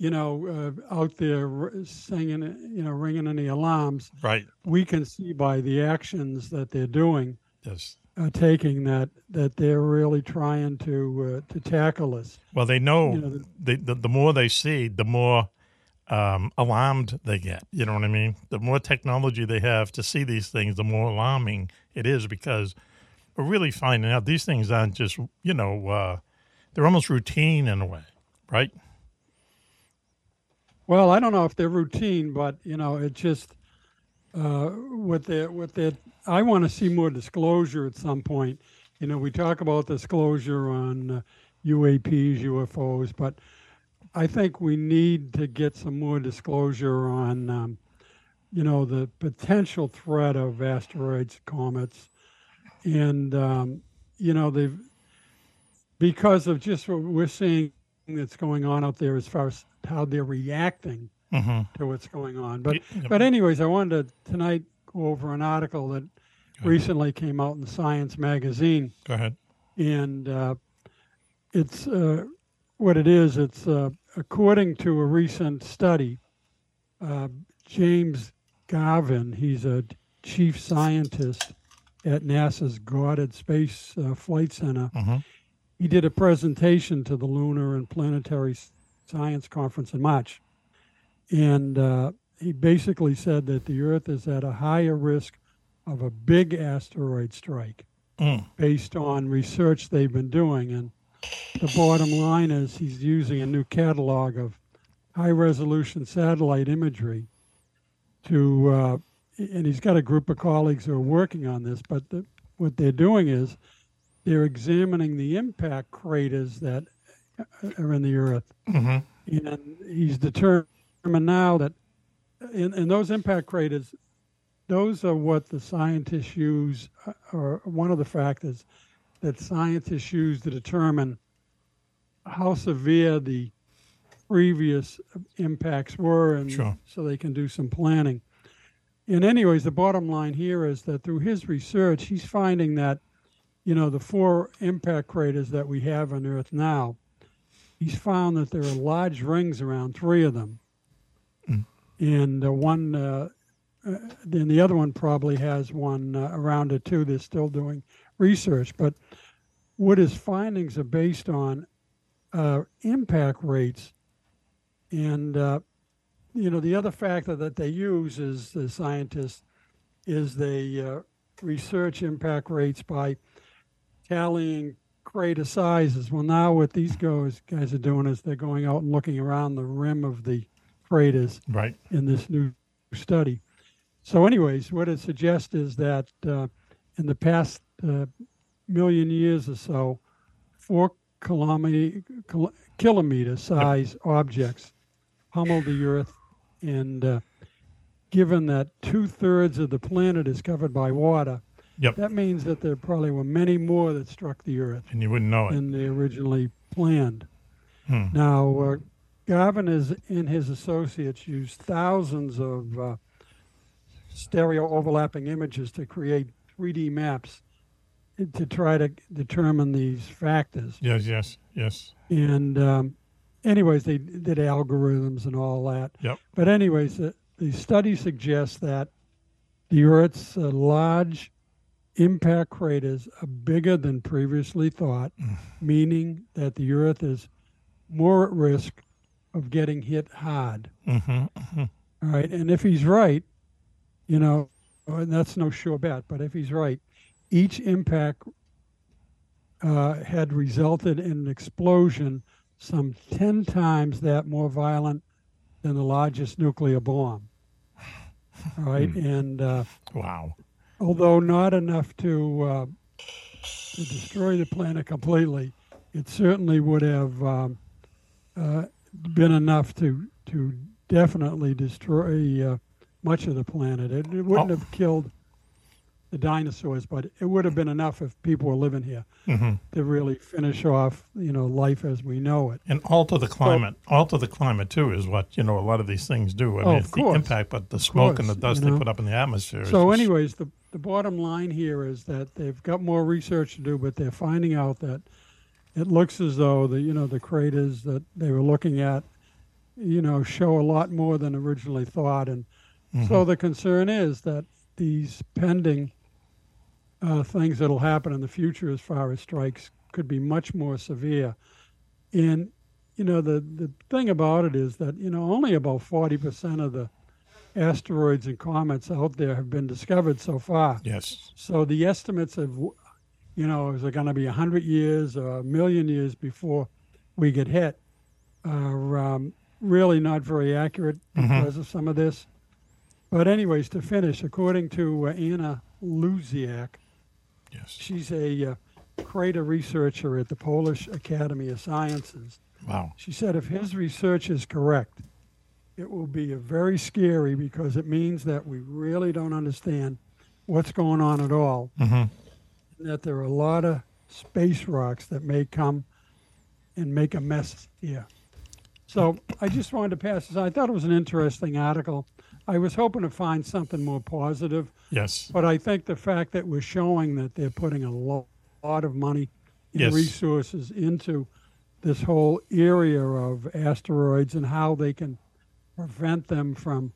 you know, uh, out there r- singing, you know, ringing any alarms, Right. we can see by the actions that they're doing, Yes. uh, taking that that they're really trying to uh, to tackle us. Well, they know, You know, the- they, the, the more they see, the more um, alarmed they get. You know what I mean? The more technology they have to see these things, the more alarming it is because we're really finding out these things aren't just, you know, uh, they're almost routine in a way, right? Well, I don't know if they're routine, but you know, it just uh, with the with the. I want to see more disclosure at some point. You know, we talk about disclosure on uh, UAPs, UFOs, but I think we need to get some more disclosure on, um, you know, the potential threat of asteroids, comets, and um, you know they've because of just what we're seeing that's going on out there as far as how they're reacting Mhm. to what's going on. But Yeah. but anyways, I wanted to tonight go over an article that recently came out in Science magazine, Go ahead. and uh, it's uh, what it is. It's uh, according to a recent study. Uh, James Garvin, he's a chief scientist at NASA's Goddard Space uh, Flight Center. Mhm. He did a presentation to the Lunar and Planetary Science Conference in March. And uh, he basically said that the Earth is at a higher risk of a big asteroid strike Mm. based on research they've been doing. And the bottom line is he's using a new catalog of high resolution satellite imagery to, uh, and he's got a group of colleagues who are working on this, but the, what they're doing is they're examining the impact craters that are in the Earth. Mhm. And he's determined now that in, in those impact craters, those are what the scientists use, uh, or one of the factors that scientists use to determine how severe the previous impacts were, and Sure. so they can do some planning. And anyways, the bottom line here is that through his research, he's finding that, you know, the four impact craters that we have on Earth now, he's found that there are large rings around three of them, and uh, one, uh, uh, then the other one probably has one uh, around it too. They're still doing research, but what his findings are based on uh, impact rates, and uh, you know the other factor that they use is the scientists is they uh, research impact rates by tallying crater sizes. Well, now what these guys guys are doing is they're going out and looking around the rim of the craters Right. in this new study. So, anyways, what it suggests is that uh, in the past uh, million years or so, four kilometer, kil- kilometer size objects pummeled the Earth, and uh, given that two thirds of the planet is covered by water, Yep. that means that there probably were many more that struck the Earth And you wouldn't know it. than they originally planned. Hmm. Now, uh, Garvin is, and his associates used thousands of uh, stereo overlapping images to create 3D maps to try to determine these factors. Yes, yes, yes. And um, anyways, they did algorithms and all that. Yep. But anyways, the, the study suggests that the Earth's uh, large impact craters are bigger than previously thought, meaning that the Earth is more at risk of getting hit hard. Mhm, mhm. All right, and if he's right, you know, and that's no sure bet, but if he's right, each impact uh, had resulted in an explosion some 10 times that more violent than the largest nuclear bomb. All right, and uh, wow. Although not enough to, uh, to destroy the planet completely, it certainly would have um, uh, been enough to to definitely destroy uh, much of the planet. It, it wouldn't Oh. have killed the dinosaurs, but it would have been enough if people were living here Mhm. to really finish off, you know, life as we know it. And alter the climate. alter the climate too is what you know. A lot of these things do. I Oh, mean, it's the impact, but the smoke and the dust you they put up in the atmosphere. So, just- anyways, the the bottom line here is that they've got more research to do, but they're finding out that it looks as though the you know the craters that they were looking at, you know, show a lot more than originally thought, and so Mhm. the concern is that these pending uh, things that'll happen in the future as far as strikes could be much more severe, and you know the the thing about it is that you know only about forty percent of the asteroids and comets out there have been discovered so far. Yes. So the estimates of, you know, is it going to be 100 years or a million years before we get hit are um, really not very accurate Mhm. because of some of this. But anyways, to finish, according to uh, Anna Łosiak, yes. she's a uh, crater researcher at the Polish Academy of Sciences. Wow. She said if his research is correct, it will be very scary because it means that we really don't understand what's going on at all. Mhm. And that there are a lot of space rocks that may come and make a mess here. So I just wanted to pass this. I thought it was an interesting article. I was hoping to find something more positive. Yes. But I think the fact that we're showing that they're putting a lo- lot of money and Yes. resources into this whole area of asteroids and how they can prevent them from,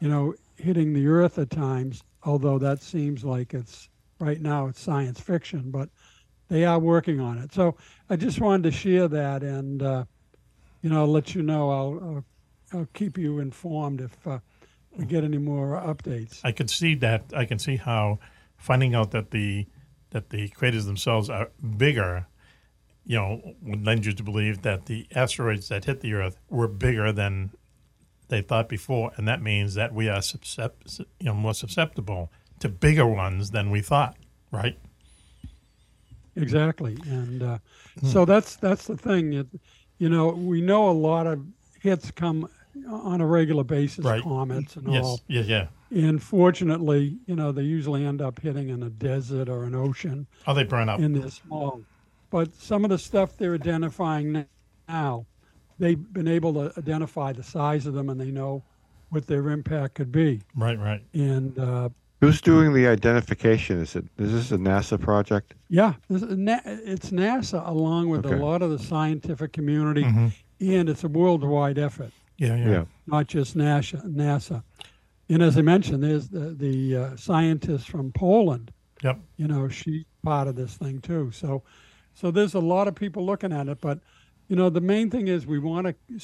you know, hitting the Earth at times. Although that seems like it's right now it's science fiction, but they are working on it. So I just wanted to share that and, uh, you know, let you know. I'll, I'll I'll keep you informed if uh, we get any more updates. I can see that. I can see how finding out that the that the craters themselves are bigger, you know, would lend you to believe that the asteroids that hit the Earth were bigger than they thought before, and that means that we are suscept- you know more susceptible to bigger ones than we thought. Right? Exactly, and uh, Hmm. so that's that's the thing. It, you know, we know a lot of hits come on a regular basis, Right. comets and Yes. all. Yeah, yeah. And fortunately, you know, they usually end up hitting in a desert or an ocean. Oh, they burn up. In this small. But some of the stuff they're identifying now, they've been able to identify the size of them, and they know what their impact could be. Right, right. And uh, Who's doing the identification? Is it is this a NASA project? Yeah, this is Na- it's NASA along with Okay. a lot of the scientific community, Mhm. and it's a worldwide effort. Yeah, yeah. Yeah. Not just NASA. NASA. And as I mentioned, there's the, the uh, scientist from Poland. Yep. You know, she's part of this thing too. So, so there's a lot of people looking at it. But, you know, the main thing is we want to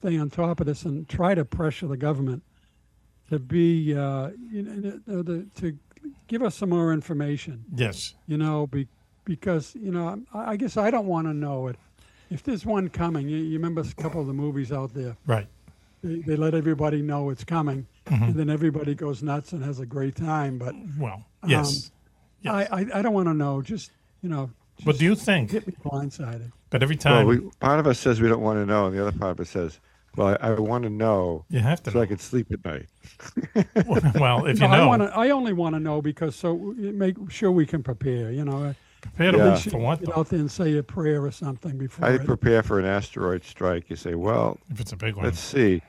stay on top of this and try to pressure the government to be, uh, you know, the, the, to give us some more information Yes. you know, be, because you know, I, I guess I don't want to know it. If there's one coming, you, you remember a couple of the movies out there. Right. They, they let everybody know it's coming, Mhm. and then everybody goes nuts and has a great time. But Well, yes. um, I, I I don't want to know. Just you know. But do you think? Hit me blindsided. But every time, Well, we, part of us says we don't want to know, and the other part of us says, "Well, I, I want to know. You have to so I can sleep at night." [laughs] well, if No, you I know, want to. I only want to know because so make sure we can prepare. You know, Prepare to- Yeah. least you for what, Get out there and say a prayer or something before. I it. prepare for an asteroid strike. You say, "Well, if it's a big one, let's see.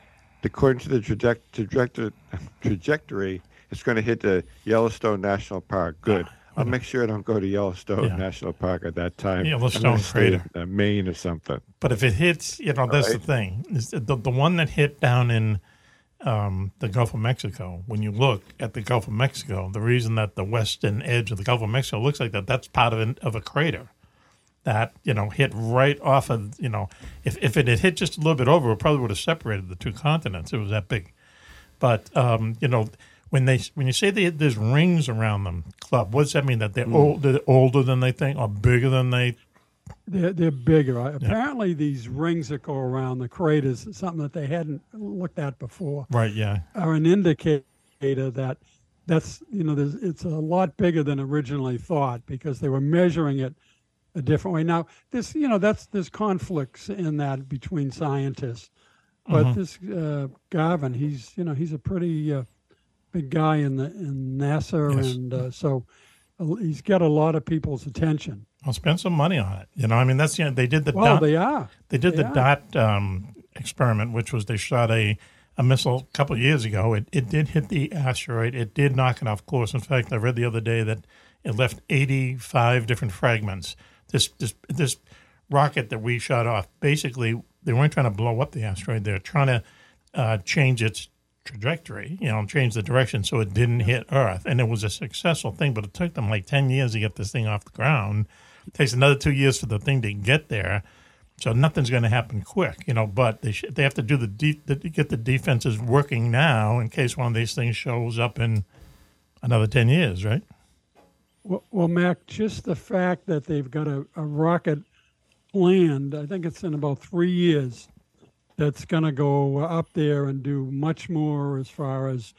According to the traject- trajectory, [laughs] trajectory, it's going to hit the Yellowstone National Park. Good. I'll make sure I don't go to Yellowstone Yeah. National Park at that time. I'm Yellowstone gonna stay crater. in, uh, Maine or something. But if it hits, you know, that's the thing. Is The, the one that hit down in um, the Gulf of Mexico. When you look at the Gulf of Mexico, the reason that the western edge of the Gulf of Mexico looks like that, that's part of, an, of a crater that, you know, hit right off of, you know, if, if it had hit just a little bit over, it probably would have separated the two continents. It was that big. But, um, you know, when they when you say they, there's rings around them, Clubb, what does that mean? That they're, Mm. old, they're older than they think or bigger than they They're, they're bigger. Apparently, these rings that go around the craters, something that they hadn't looked at before, Right, yeah. are an indicator that that's you know there's, it's a lot bigger than originally thought because they were measuring it a different way. Now, this you know that's there's conflicts in that between scientists, but Mhm. this uh, Garvin, he's you know he's a pretty uh, big guy in the in NASA, Yes. and uh, so uh, he's got a lot of people's attention. Well, spend some money on it. You know, I mean, that's you know, they did the Well, DART, they are. They did They the are. DART um, experiment, which was they shot a, a missile a couple of years ago. It it did hit the asteroid. It did knock it off course. In fact, I read the other day that it left eighty five different fragments. This this this rocket that we shot off, basically, they weren't trying to blow up the asteroid. They were trying to uh, change its trajectory, you know, change the direction so it didn't hit Earth. And it was a successful thing, but it took them like 10 years to get this thing off the ground. It takes another two years for the thing to get there. So nothing's going to happen quick, you know, but they, they have to do the, de- the, get the defenses working now in case one of these things shows up in another 10 years, right? Well, well, Mac, just the fact that they've got a, a rocket planned, I think it's in about three years, that's going to go up there and do much more as far as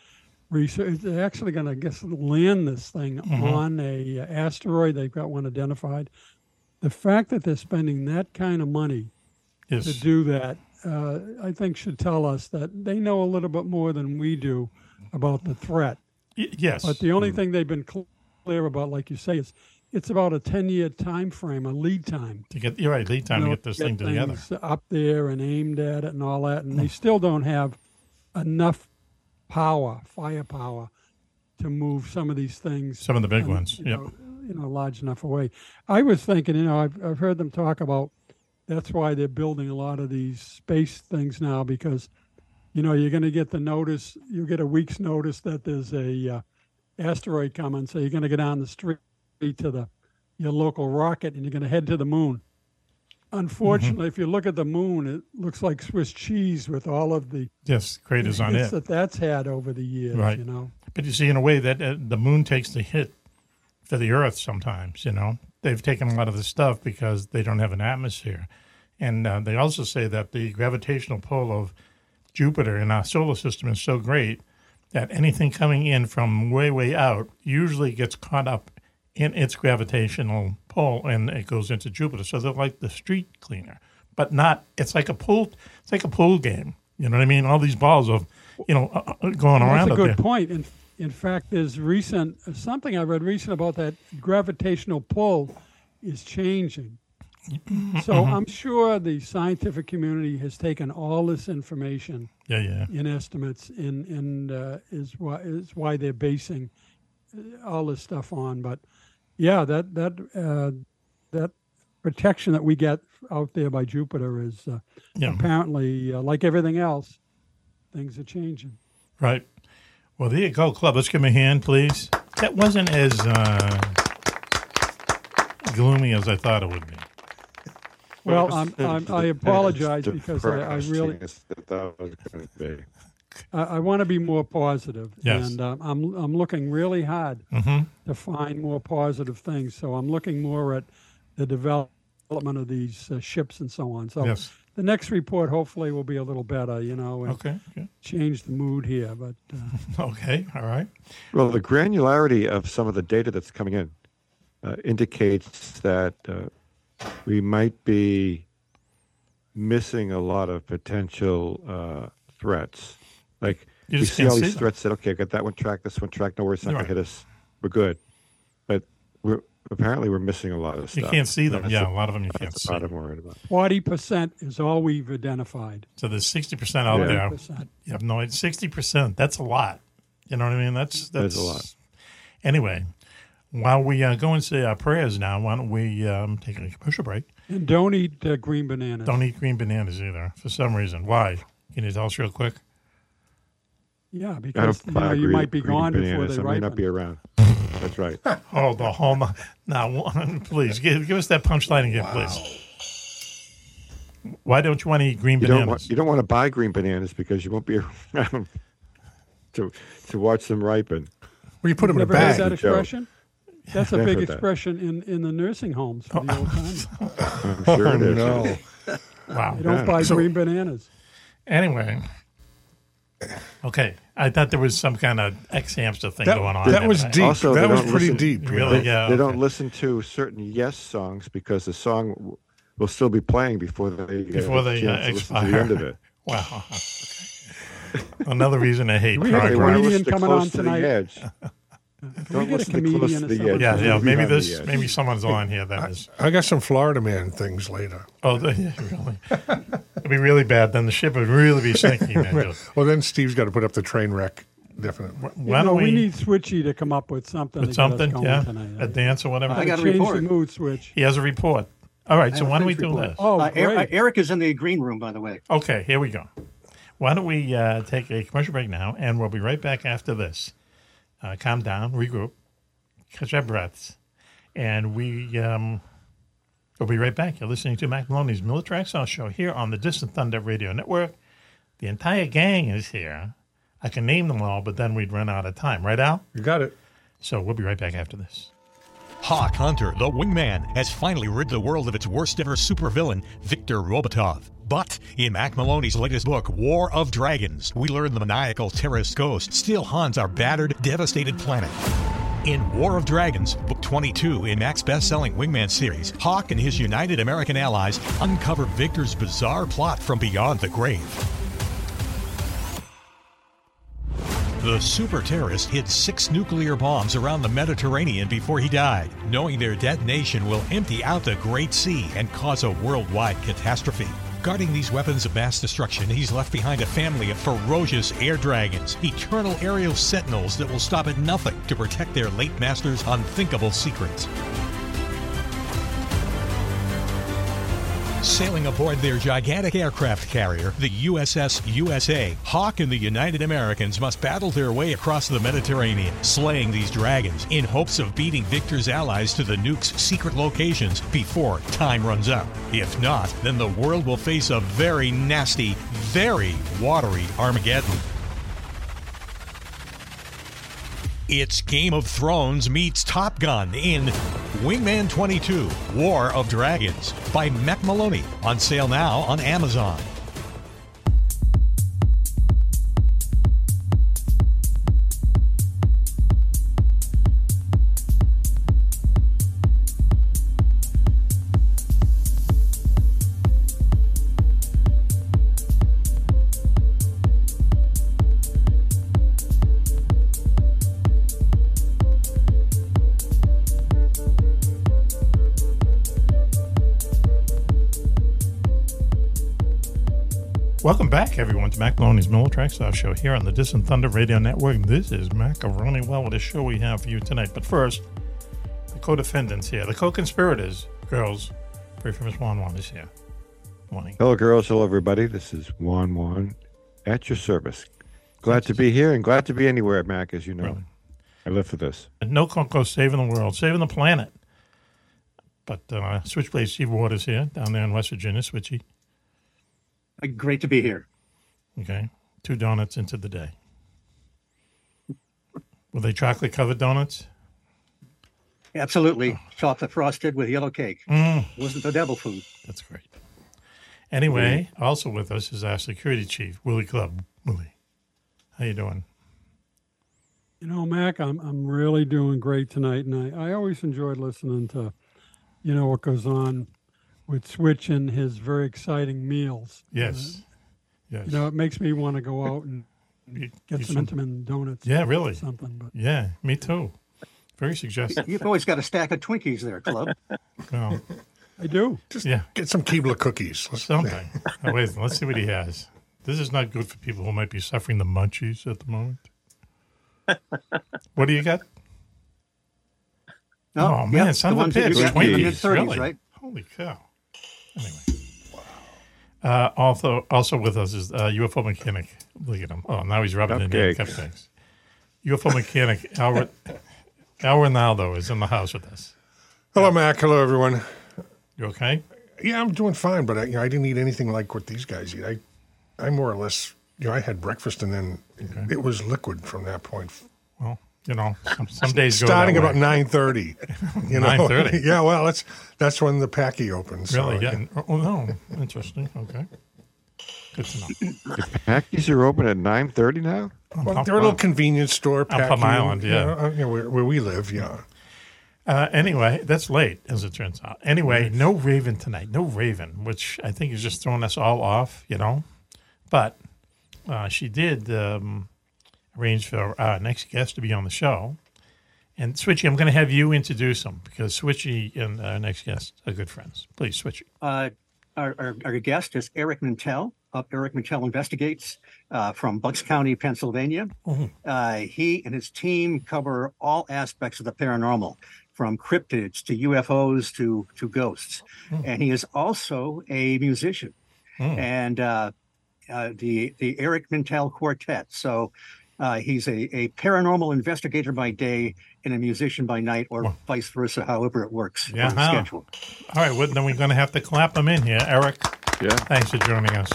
research. They're actually going to, I guess, land this thing Mhm. on a asteroid. They've got one identified. The fact that they're spending that kind of money Yes. to do that, uh, I think, should tell us that they know a little bit more than we do about the threat. Y- yes. But the only thing they've been cl- clear about, like you say, is it's about a ten-year time frame, a lead time. To get, you're right, lead time you to get this thing together. up there and aimed at it and all that, and they still don't have enough power, firepower, to move some of these things. Some of the big um, ones, know, you know, large enough away. I was thinking, you know, I've I've heard them talk about. That's why they're building a lot of these space things now because, you know, you're going to get the notice. You get a week's notice that there's a uh, asteroid coming, so you're going to go down the street to the your local rocket and you're going to head to the moon. Unfortunately, if you look at the moon, it looks like Swiss cheese with all of the Yes, craters on it. that that's had over the years. right. You know, But you see, in a way, that uh, the moon takes the hit for the Earth sometimes. You know, they've taken a lot of the stuff because they don't have an atmosphere, and uh, they also say that the gravitational pull of Jupiter in our solar system is so great that anything coming in from way, way out usually gets caught up in its gravitational pull and it goes into Jupiter. So they're like the street cleaner, but not. It's like a pool. It's like a pool game. You know what I mean? All these balls of, you know, uh, uh, going Well, around That's a good there. point. In, in fact, there's recent something I read recent about that gravitational pull is changing. So Mhm. I'm sure the scientific community has taken all this information Yeah, yeah. in estimates in in uh, is why is why they're basing uh, all this stuff on. But yeah, that that uh, that protection that we get out there by Jupiter is uh, Yeah. apparently uh, like everything else, things are changing. Right. Well, there you go, Clubb. Let's give him a hand, please. That wasn't as uh, gloomy as I thought it would be. Well, I'm, I'm, I apologize because I, I really Depressing as I thought it was going to be. I, I want to be more positive, Yes. and um, I'm I'm looking really hard Mhm. to find more positive things. So I'm looking more at the development of these uh, ships and so on. So Yes. the next report hopefully will be a little better, you know, and Okay, okay. change the mood here. But uh, [laughs] Okay, all right. Well, the granularity of some of the data that's coming in uh, indicates that uh, we might be missing a lot of potential uh, threats. Like You we see can't all these them. threats that okay, I got that one tracked, this one tracked. No worries, it's not Right. gonna hit us. We're good. But we're apparently we're missing a lot of stuff. You can't see them. That's Yeah, the- a lot of them you that's can't the see. part I'm worried about. forty percent is all we've identified. So there's sixty percent out Yeah. there. 40%. You have no sixty percent. That's a lot. You know what I mean? That's That that's is a lot. Anyway, while we uh, go and say our prayers now, why don't we um, take a commercial break? And don't eat uh, green bananas. Don't eat green bananas either for some reason. Why? Can you tell us real quick? Yeah, because you, know, you might be green gone before bananas. they I may not be around. That's right. [laughs] oh, the home. Now, one, please give, give us that punchline again, please. Why don't you want to eat green You bananas? don't want you don't want to buy green bananas because you won't be [laughs] around to to watch them ripen. Well, you put 'em in a Never heard that Joe. expression? That's a I've big expression in, in the nursing homes for the oh, old timers. [laughs] I'm sure it is. Oh, no. wow. They don't buy So- green bananas. Anyway, okay. I thought there was some kind of ex hamster thing That- going on. that was deep. Also, That was pretty listen- deep. Really? They, Yeah. they okay. don't listen to certain Yes songs because the song will still be playing before they get Before a they chance uh, listen expire. to the end of it. [laughs] Wow. Okay. [laughs] Another reason I hate We have a They progress. want to comedian coming close on to the tonight. [laughs] edge. Can Don't get a listen to comedian close or to the edge. Yeah, Listen yeah. Maybe this. Maybe someone's on here that is. I got some Florida man things later. Oh, the, yeah, really? It'd be really bad. Then the ship would really be sinking. Man. You'll- Well, then Steve's got to put up the train wreck. Definitely. Why You know, don't we, we, need Switchy to come up with something with to get us something? going Yeah, tonight. a dance or whatever. I got a change report. the mood switch. He has a report. All right. I So why don't we do report. this? Oh, Uh, Er- uh, great. Eric is in the green room, by the way. Okay, here we go. Why don't we uh, take a commercial break now, and we'll be right back after this. Uh, calm down, regroup, catch our breaths, and we um, we'll be right back. You're listening to Mac Maloney's Military X Files Show here on the Distant Thunder Radio Network. The entire gang is here. I can name them all, but then we'd run out of time. Right, Al? You got it. So we'll be right back after this. Hawk Hunter, the wingman, has finally rid the world of its worst ever supervillain, Victor Robotov. But in Mac Maloney's latest book, War of Dragons, we learn the maniacal terrorist ghost still haunts our battered, devastated planet. In War of Dragons, book 22 in Mac's best selling Wingman series, Hawk and his United American allies uncover Victor's bizarre plot from beyond the grave. The super terrorist hid six nuclear bombs around the Mediterranean before he died, knowing their detonation will empty out the Great Sea and cause a worldwide catastrophe. Guarding these weapons of mass destruction, he's left behind a family of ferocious air dragons, eternal aerial sentinels that will stop at nothing to protect their late master's unthinkable secrets. Sailing aboard their gigantic aircraft carrier, the USS USA, Hawk and the United Americans must battle their way across the Mediterranean, slaying these dragons in hopes of beating Victor's allies to the nuke's secret locations before time runs out. If not, then the world will face a very nasty, very watery Armageddon. It's Game of Thrones meets Top Gun in Wingman 22 War of Dragons by Mac Maloney. On sale now on Amazon. Welcome back, everyone, to Mac Maloney's Military X Files Show here on the Distant Thunder Radio Network. This is Macaroni. Well, what a show we have for you tonight. But first, the co-defendants here, the co-conspirators, girls, very famous Juan Juan is here. Morning. Hello, girls. Hello, everybody. This is Juan Juan at your service. Glad to be here and glad to be anywhere, Mac, as you know. Really? I live for this. And no Coco saving the world, saving the planet. But uh, Switchblade Steve Waters here, down there in West Virginia, Switchy. Great to be here. Okay, two donuts into the day. Were they chocolate covered donuts? Absolutely. Chocolate frosted with yellow cake. Mm. Wasn't the devil food. That's great. Anyway, also with us is our security chief, Willie Clubb. Willie, how you doing? You know, Mac, I'm I'm really doing great tonight, and I, I always enjoyed listening to, you know, what goes on with Switch and his very exciting meals. Yes, uh, yes. You know, it makes me want to go out and [laughs] You- get you some some- Entenmann donuts. Yeah, or really. Something, but Yeah, me too. Very suggestive. You've always got a stack of Twinkies there, Clubb. Well, I do. Just yeah, get some Keebler cookies. Let's- something. Oh, wait, let's see what he has. This is not good for people who might be suffering the munchies at the moment. What do you got? No, oh man, yep, son the of a bitch! you the Twinkies, mid-thirties, really? right? Holy cow! Anyway, Uh, also, also with us is uh, UFO mechanic. Look at him. Oh, now he's rubbing it in Cupcakes. cupcakes. UFO mechanic Al, Al Ronaldo is in the house with us. Hello, Mac. Hello, everyone. You okay? Yeah, I'm doing fine, but I, you know, I didn't eat anything like what these guys eat. I, I more or less, you know, I had breakfast and then it was liquid from that point. Well, you know, some, some days starting that about nine thirty. You know, 9:30? [laughs] yeah. Well, that's that's when the packy opens. so, Really? Yeah. Oh no, interesting. Okay, good to know. The packies are open at 9.30 now? Well, they're a little convenience store. On Plum Island, yeah. uh, you know, where, where we live, yeah. Uh, anyway, that's late, as it turns out. Anyway, no Raven tonight. No Raven, which I think is just throwing us all off, you know. But uh, she did um, arrange for our next guest to be on the show. And Switchy, I'm going to have you introduce him because Switchy and our next guest are good friends. Please, Switchy. Uh, our, our, our guest is Eric Mintel of Eric Mintel Investigates uh, from Bucks County, Pennsylvania. Mhm. Uh, he and his team cover all aspects of the paranormal, from cryptids to UFOs to to ghosts. And he is also a musician, and uh, uh, the the Eric Mintel Quartet. So. Uh, he's a, a paranormal investigator by day and a musician by night, or vice versa, however it works Yeah. on the schedule. All right, well, then we're going to have to clap him in here. Eric, yeah. thanks for joining us.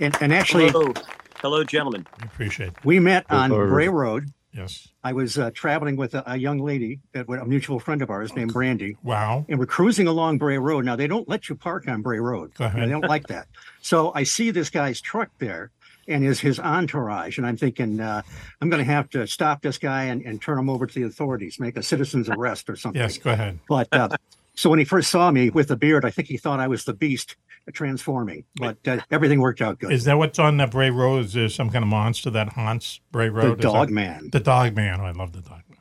And, and actually, Hello. Hello, gentlemen. Appreciate it. We met on Hello. Bray Road. Yes. I was uh, traveling with a, a young lady, that, a mutual friend of ours named Brandy. Wow. And we're cruising along Bray Road. Now, they don't let you park on Bray Road. Go ahead. They don't like that. [laughs] So I see this guy's truck there and is his entourage. And I'm thinking, uh, I'm going to have to stop this guy and, and turn him over to the authorities, make a citizen's [laughs] arrest or something. Yes, go ahead. But uh, so when he first saw me with the beard, I think he thought I was the beast transforming. But uh, everything worked out good. Is that what's on the Bray Road? Is there some kind of monster that haunts Bray Road? Is dog that- man. The dog man. Oh, I love the dog man.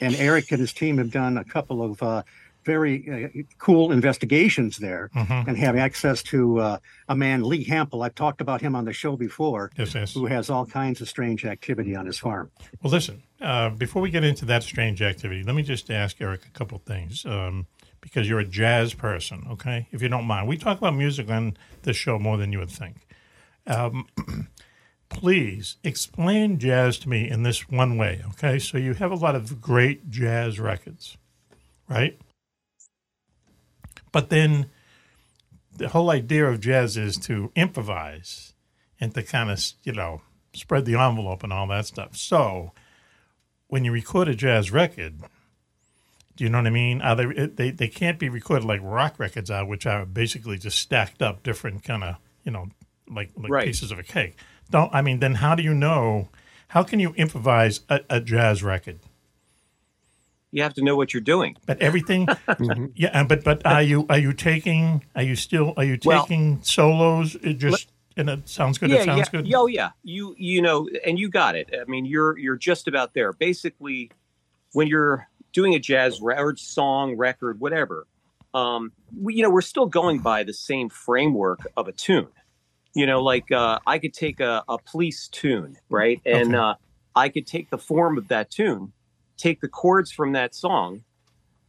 and Eric and his team have done a couple of uh, very uh, cool investigations there Mhm. and have access to uh, a man, Lee Hampel. I've talked about him on the show before, Yes, yes. who has all kinds of strange activity on his farm. Well, listen, uh, before we get into that strange activity, let me just ask Eric a couple things um, because you're a jazz person, okay? If you don't mind. We talk about music on this show more than you would think. Um, [clears throat] please explain jazz to me in this one way, okay? So you have a lot of great jazz records, right? But then the whole idea of jazz is to improvise and to kind of, you know, spread the envelope and all that stuff. So when you record a jazz record, do you know what I mean? Are they, they, they can't be recorded like rock records are, which are basically just stacked up different kind of, you know, like, like Right. pieces of a cake. Don't, I mean, then how do you know, how can you improvise a, a jazz record? You have to know what you're doing. But everything, [laughs] yeah. But but are you are you taking? Are you still? Are you Well- taking solos? It just and it sounds good. yeah, it sounds yeah. good. Oh, yeah. You you know, and you got it. I mean, you're you're just about there. Basically, when you're doing a jazz record, song, record, whatever, um, we, you know, we're still going by the same framework of a tune. You know, like uh, I could take a, a police tune, right, and Okay. uh, I could take the form of that tune, take the chords from that song,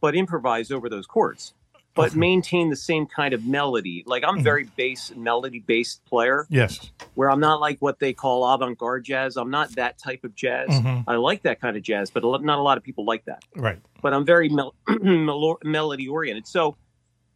but improvise over those chords, but maintain the same kind of melody. Like I'm very bass melody based player Yes. where I'm not like what they call avant-garde jazz. I'm not that type of jazz. Mhm. I like that kind of jazz, but a lot- not a lot of people like that. Right. But I'm very mel- [clears throat] melody oriented. So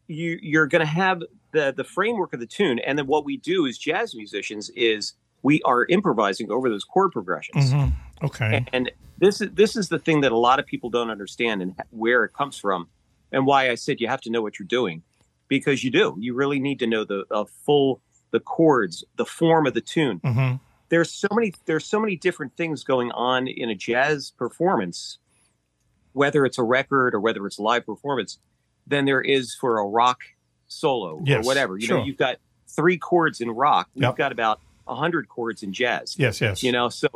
you you're going to have the the framework of the tune, and then what we do as jazz musicians is we are improvising over those chord progressions. Mhm. Okay. And this is this is the thing that a lot of people don't understand and where it comes from, and why I said you have to know what you're doing, because you do. You really need to know the uh, full the chords, the form of the tune. Mm-hmm. There's so many there's so many different things going on in a jazz performance, whether it's a record or whether it's a live performance, than there is for a rock solo Yes, or whatever. You sure. know, you've got three chords in rock. We've Yep. got about a hundred chords in jazz Yes. Yes. you know so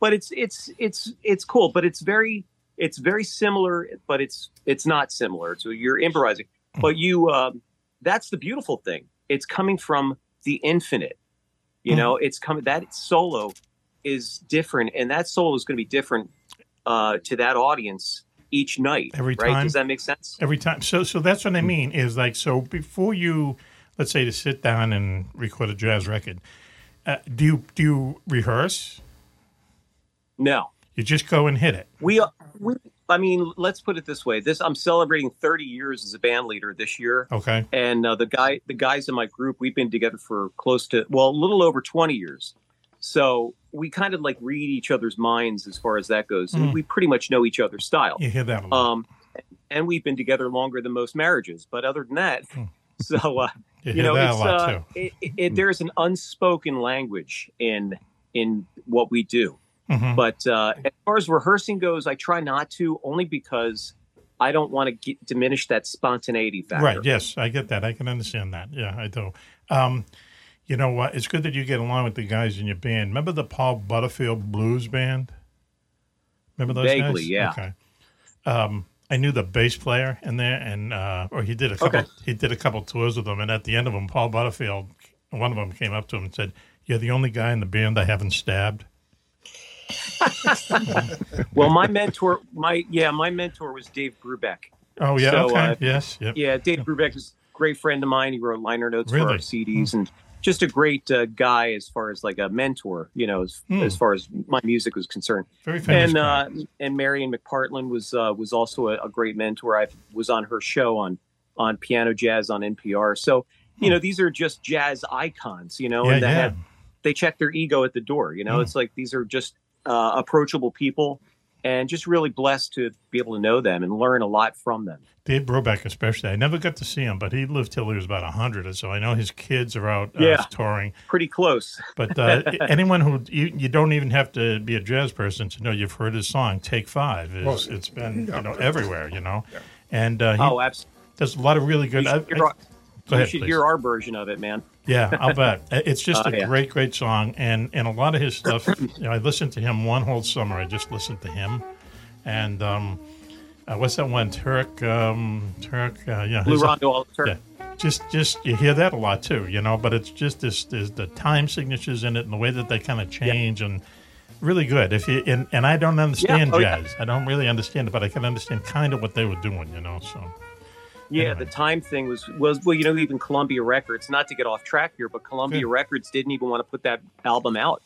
but it's it's it's it's cool but it's very it's very similar but it's it's not similar. So you're improvising. But you um that's the beautiful thing. It's coming from the infinite you know? It's coming that solo is different and that solo is going to be different uh to that audience each night Every right? time. does that make sense? Every time. So so that's what I mean is like so before you let's say to sit down and record a jazz record, uh, do you do you rehearse? No. You just go and hit it. We, we, I mean, let's put it this way. This I'm celebrating 30 years as a band leader this year. Okay. And uh, the guy, the guys in my group, we've been together for close to well, a little over 20 years. So we kind of like read each other's minds as far as that goes. Mm. we pretty much know each other's style. You hear that a lot. Um, and we've been together longer than most marriages. But other than that, [laughs] so uh, Hmm. You you, know, it's uh, it, it, it- there's an unspoken language in in what we do. Mhm. But uh, as far as rehearsing goes, I try not to, only because I don't want to diminish that spontaneity factor. Right. Yes, I get that. I can understand that. Yeah, I do. Um, you know what? It's good that you get along with the guys in your band. Remember the Paul Butterfield Blues Band? Remember those Vaguely, guys? yeah. Okay. Um, I knew the bass player in there, and uh, or he did a couple. Okay. He did a couple tours with them, and at the end of them, Paul Butterfield, one of them came up to him and said, "You're the only guy in the band I haven't stabbed." [laughs] Well, my mentor, my yeah, my mentor was Dave Brubeck. Oh yeah. So, okay. uh, yes. Yep. Yeah, Dave Brubeck is a great friend of mine. He wrote liner notes for Really? our CDs and just a great uh, guy as far as like a mentor, you know, as, Hmm. as far as my music was concerned. Very famous And uh, and Marian McPartland was uh, was also a, a great mentor. I was on her show on on piano jazz on NPR. So you know, these are just jazz icons, you know, Hmm. Yeah, and they yeah. have they check their ego at the door. You know, Hmm. it's like these are just uh, approachable people. And just really blessed to be able to know them and learn a lot from them. Dave Brubeck, especially. I never got to see him, but he lived till he was about 100 or so. I know his kids are out uh, Yeah. touring. Pretty close. [laughs] But uh, anyone who, you, you don't even have to be a jazz person to know you've heard his song, Take Five. It's, Well, it's been you know everywhere, you know. And uh, he Oh, absolutely. does a lot of really good. You I, should, hear, I- go you ahead, should please. hear our version of it, man. Yeah, I'll [laughs] bet. It's just Oh, a yeah. great, great song, and and a lot of his stuff. You know, I listened to him one whole summer. I just listened to him, and um, uh, what's that one? Turk, um, Turk. Uh, yeah, Blue Rondo à la Turk. Yeah, just just you hear that a lot too, you know. But it's just this there's the time signatures in it and the way that they kind of change and really good. If you and, and I don't understand Oh, yeah. jazz, I don't really understand it, but I can understand kind of what they were doing, you know. So Yeah, the time thing was was well, you know, even Columbia Records. Not to get off track here, but Columbia Records didn't even want to put that album out.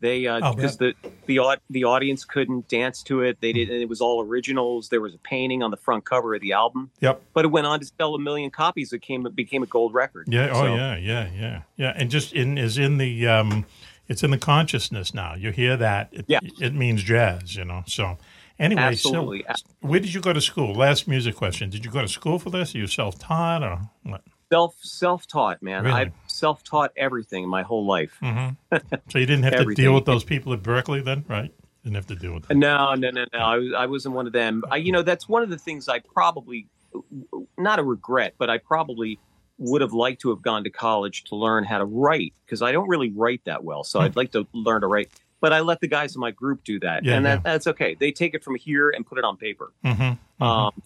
They uh, Oh, because the the the audience couldn't dance to it. Hmm. They did, and it was all originals. There was a painting on the front cover of the album. Yep. But it went on to sell a million copies. It came it became a gold record. Yeah. Oh, yeah. Yeah. Yeah. Yeah. And just in is in the um, it's in the consciousness now. You hear that? It, Yeah. It means jazz. You know. So anyway, Absolutely. so where did you go to school? Last music question. Did you go to school for this? Are you self taught or what? Self self taught, man. Really? I've self taught everything my whole life. Mhm. [laughs] So you didn't have to deal with those people at Berklee then, right? Didn't have to deal with. No, no, no, no. I, was- I wasn't one of them. I, you know, that's one of the things I probably, not a regret, but I probably would have liked to have gone to college to learn how to write because I don't really write that well. So I'd like to learn to write. But I let the guys in my group do that. Yeah, and that, yeah. that's okay. They take it from here and put it on paper. Mm-hmm. Um,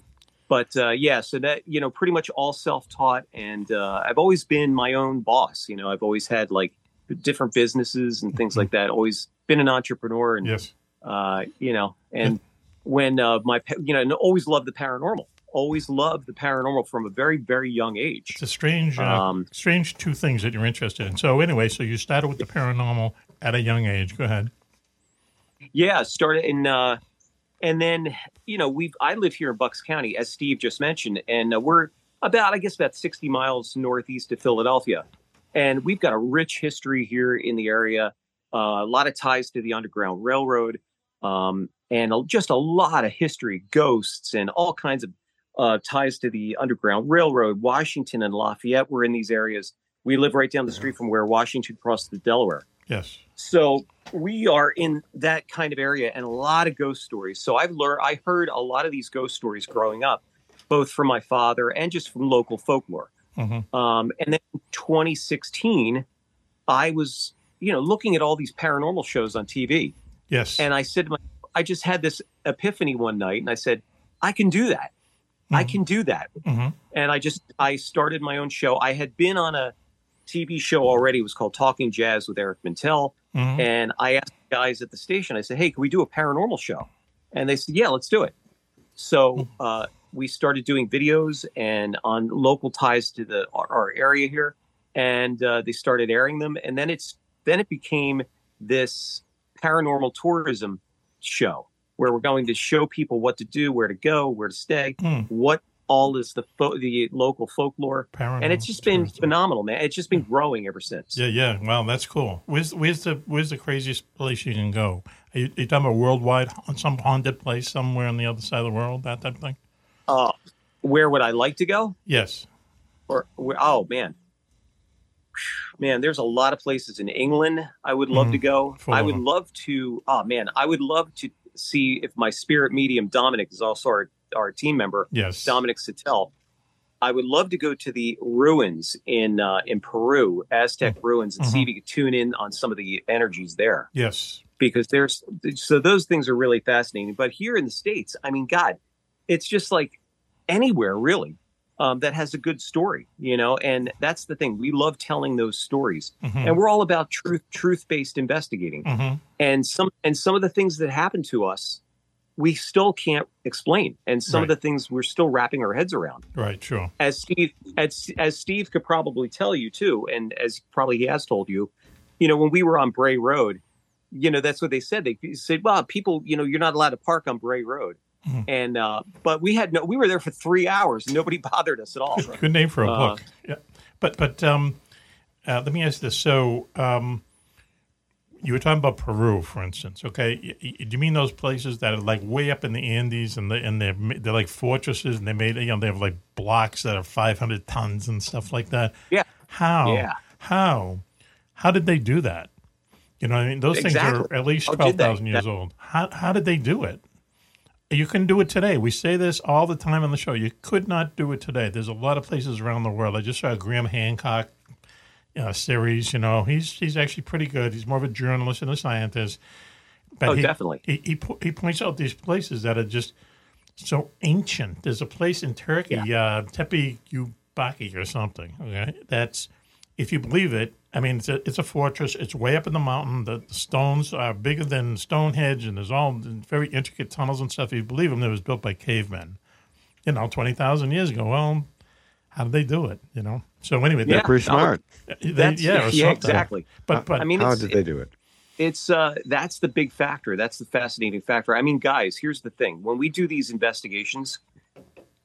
but uh, yeah, so that you know, pretty much all self-taught, and uh, I've always been my own boss. You know, I've always had like different businesses and things like that. Always been an entrepreneur, and Mm-hmm. Yes. uh, you know, and when uh, my you know, and always loved the paranormal. Always loved the paranormal from a very very young age. It's a strange, uh, Um, strange two things that you're interested in. So anyway, so you started with the paranormal at a young age. Go ahead. Yeah, started in, uh, and then you know we've I live here in Bucks County, as Steve just mentioned, and uh, we're about I guess about sixty miles northeast of Philadelphia, and we've got a rich history here in the area, uh, a lot of ties to the Underground Railroad, um, and a- just a lot of history, ghosts, and all kinds of uh, ties to the Underground Railroad. Washington and Lafayette were in these areas. We live right down the street from where Washington crossed the Delaware. Yes. So we are in that kind of area and a lot of ghost stories. So I've learned, I heard a lot of these ghost stories growing up, both from my father and just from local folklore. Mm-hmm. Um, and then in 2016, I was, you know, looking at all these paranormal shows on TV. Yes. And I said, to my, I just had this epiphany one night and I said, I can do that. I can do that. Mm-hmm. And I just, I started my own show. I had been on a TV show already. It was called Talking Jazz with Eric Mintel. Mhm. And I asked the guys at the station, I said, hey, can we do a paranormal show? And they said, yeah, let's do it. So uh, we started doing videos and on local ties to the our, our area here, and uh, they started airing them. And then it's then it became this paranormal tourism show where we're going to show people what to do, where to go, where to stay, what all is the fo- the local folklore, and it's just been phenomenal, man. It's just been growing ever since. Yeah, yeah. Wow, that's cool. Where's where's the where's the craziest place you can go? Are you, are you talking about worldwide, some haunted place somewhere on the other side of the world, that type of thing? Uh, where would I like to go? Yes. Or where, oh man, man, there's a lot of places in England I would love Mhm. to go. I would love to. Oh man, I would love to see if my spirit medium Dominic is also our our team member. Yes. Dominic Sattel. I would love to go to the ruins in uh, in Peru, Aztec ruins, and see Mhm. if you could tune in on some of the energies there Yes. because there's so those things are really fascinating. But here in the states, I mean, God, it's just like anywhere really um, that has a good story, you know. And that's the thing; we love telling those stories, Mhm. and we're all about truth, truth-based investigating. Mhm. And some and some of the things that happen to us, we still can't explain, and some of the things we're still wrapping our heads around Right. Sure. as Steve as as Steve could probably tell you too, and as probably he has told you, you know, when we were on Bray Road, you know, that's what they said. They said, "Well, people, you know, you're not allowed to park on Bray Road." Mhm. And uh, but we had no, we were there for three hours. Nobody [laughs] bothered us at all. Good name for a Uh, book. Yeah. But but um, uh, let me ask this. So um, you were talking about Peru, for instance. Okay, do you mean those places that are like way up in the Andes and they and they're they're like fortresses and they made you know they have like blocks that are five hundred tons and stuff like that. Yeah. How? Yeah. How? How did they do that? You know, what I mean, those things are at least twelve thousand years That- old. How how did they do it? You can do it today. We say this all the time on the show. You could not do it today. There's a lot of places around the world. I just saw Graham Hancock uh, series. You know, he's he's actually pretty good. He's more of a journalist and a scientist. But Oh, he, definitely. He, he he points out these places that are just so ancient. There's a place in Turkey, yeah. uh, Tepe Ubaki or something. Okay, that's if you believe it. I mean, it's a, it's a fortress. It's way up in the mountain. The, the stones are bigger than Stonehenge, and there's all very intricate tunnels and stuff. If you believe them, it was built by cavemen. You know, twenty thousand years ago. Well, how do they do it? You know. So anyway, Yeah, that- Pretty smart. They- yeah, or yeah, exactly. But but I mean, How did they do it? it's uh that's the big factor that's the fascinating factor i mean guys here's the thing when we do these investigations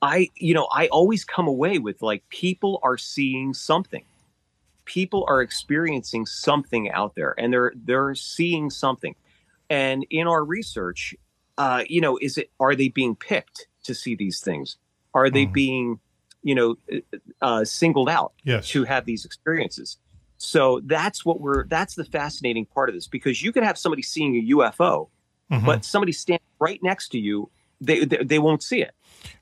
i you know i always come away with like people are seeing something people are experiencing something out there and they're they're seeing something and in our research uh you know is it are they being picked to see these things are they being you know uh singled out Yes. to have these experiences so that's what we're that's the fascinating part of this because you could have somebody seeing a UFO, Mhm. but somebody standing right next to you, they they, they won't see it.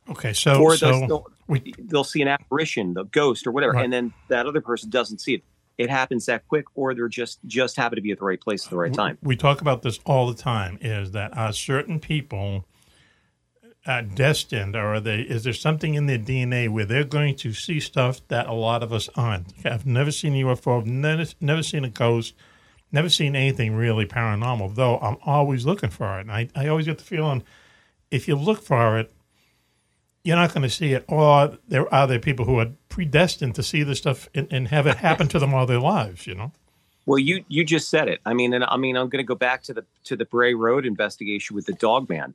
Okay, so or so they'll, they'll, they'll see an apparition, the ghost or whatever, Right. and then that other person doesn't see it. It happens that quick, or they're just just happen to be at the right place at the right time. we talk about this all the time is that are certain people uh, destined or are they is there something in their dna where they're going to see stuff that a lot of us aren't i've never seen a ufo I've never, never seen a ghost never seen anything really paranormal though i'm always looking for it and i, I always get the feeling if you look for it you're not going to see it or there are there people who are predestined to see this stuff and, and have it happen to them all their lives you know Well, you you just said it. I mean, and I mean, I'm going to go back to the to the Bray Road investigation with the dog man.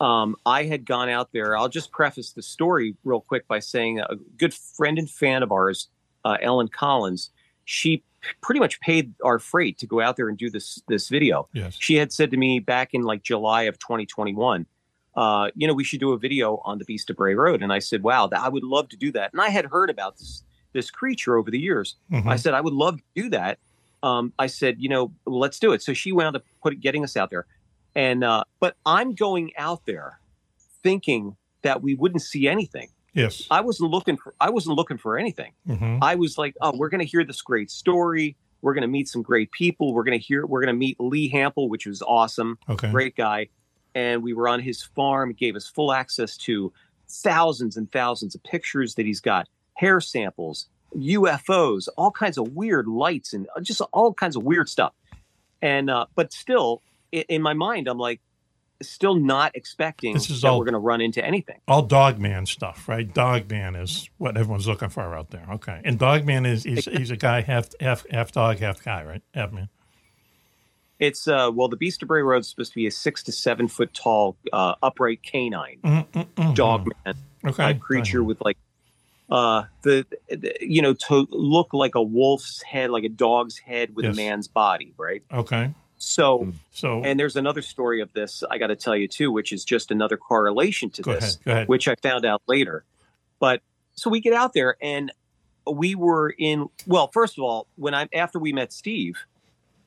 Um, I had gone out there. I'll just preface the story real quick by saying a good friend and fan of ours, uh, Ellen Collins, she pretty much paid our freight to go out there and do this this video. Yes. She had said to me back in like July of 2021, uh, you know, we should do a video on the Beast of Bray Road, and I said, wow, that, I would love to do that. And I had heard about this this creature over the years. Mhm. I said I would love to do that. Um, I said, you know, let's do it. So she wound up put getting us out there, and uh, but I'm going out there thinking that we wouldn't see anything. yes I wasn't looking for I wasn't looking for anything. Mhm. I was like, oh, we're going to hear this great story. We're going to meet some great people. We're going to hear. We're going to meet Lee Hample, which was awesome. Okay. great guy. And we were on his farm. He gave us full access to thousands and thousands of pictures that he's got, hair samples, UFOs, all kinds of weird lights, and just all kinds of weird stuff. And uh, but still, in, my mind, I'm like, still not expecting This is that all- we're going to run into anything. All Dogman stuff, right? Dogman is what everyone's looking for out there. Okay, and Dogman is he's, he's a guy half half half dog, half guy, right? Half man. It's uh, well, the Beast of Bray Road is supposed to be a six to seven foot tall, uh, upright canine Mm-mm-mm. dog man Okay. type creature with like uh the, the you know to look like a wolf's head, like a dog's head with Yes. a man's body, right? Okay. So, so and there's another story of this I got to tell you too, which is just another correlation to this, ahead, ahead. which I found out later. But so we get out there and we were in. Well, first of all, when I after we met Steve,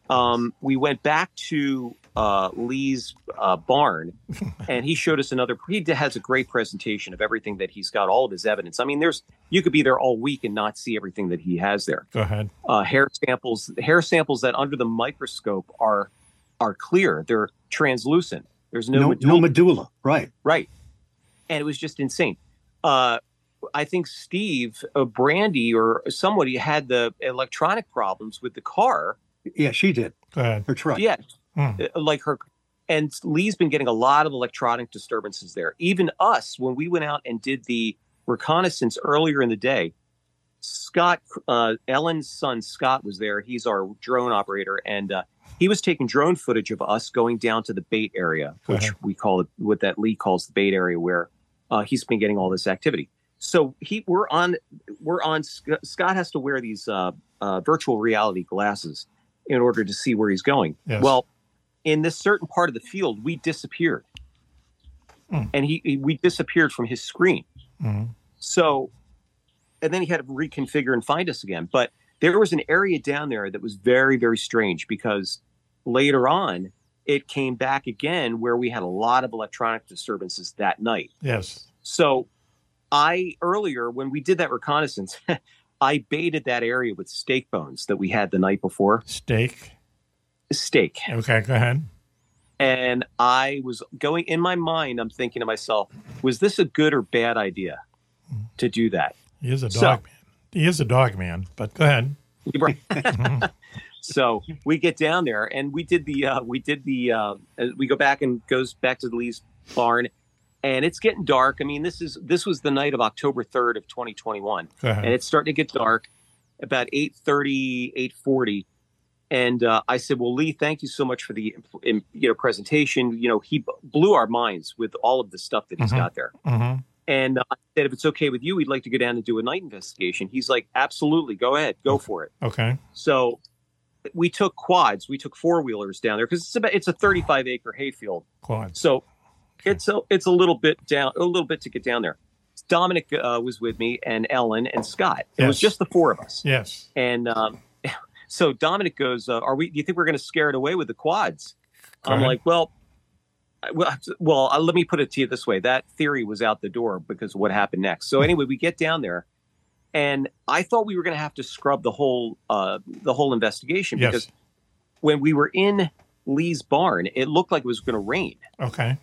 um, we went back to uh, Lee's uh, barn, [laughs] and he showed us another. He has a great presentation of everything that he's got, all of his evidence. I mean, there's you could be there all week and not see everything that he has there Go ahead. uh, hair samples hair samples that under the microscope are are clear they're translucent there's no, No, medulla, no medulla. Right. right and it was just insane uh, i think steve uh, brandy or somebody had the electronic problems with the car Yeah, she did. Go ahead. Her truck. yeah Hmm. uh, like her and lee's been getting a lot of electronic disturbances there even us when we went out and did the reconnaissance earlier in the day scott uh, ellen's son scott was there he's our drone operator and uh, he was taking drone footage of us going down to the bait area Go which ahead. we call it what that lee calls the bait area where uh, he's been getting all this activity so he we're on we're on scott has to wear these uh, uh, virtual reality glasses in order to see where he's going Yes. well in this certain part of the field we disappeared Hmm. and he, he we disappeared from his screen Mhm. so and then he had to reconfigure and find us again but there was an area down there that was very very strange because later on it came back again where we had a lot of electronic disturbances that night Yes. so I earlier when we did that reconnaissance, [laughs] I baited that area with steak bones that we had the night before. Steak. Steak. Okay. Go ahead. And I was going in my mind, I'm thinking to myself, was this a good or bad idea to do that? He is a So- dog man. He is a dog man. But go ahead. [laughs] Right. so we get down there and we did the uh, we did the uh, we go back and goes back to the Lee's barn and it's getting dark. I mean, this is this was the night of October 3rd of 2021. And it's starting to get dark about 8.30 8.40 and uh, i said well lee thank you so much for the you know presentation. You know he b- blew our minds with all of the stuff that he's Mhm. got there. Mm-hmm. and uh, i said if it's okay with you we'd like to go down and do a night investigation. He's like absolutely go ahead go for it. Okay. so we took quads. We took four wheelers down there because it's about it's a 35 acre hayfield. Quad. so it's a it's a little bit down a little bit to get down there. Dominic uh, was with me and ellen and scott. It was just the four of us. Yes. and um, so Dominic goes, uh, "Are we? Do you think we're going to scare it away with the quads?" Go I'm ahead. like, "Well, I- well, well. Uh, let me put it to you this way: that theory was out the door because of what happened next." So anyway, we get down there, and I thought we were going to have to scrub the whole uh, the whole investigation Yes. because when we were in Lee's barn, it looked like it was going to rain. Okay.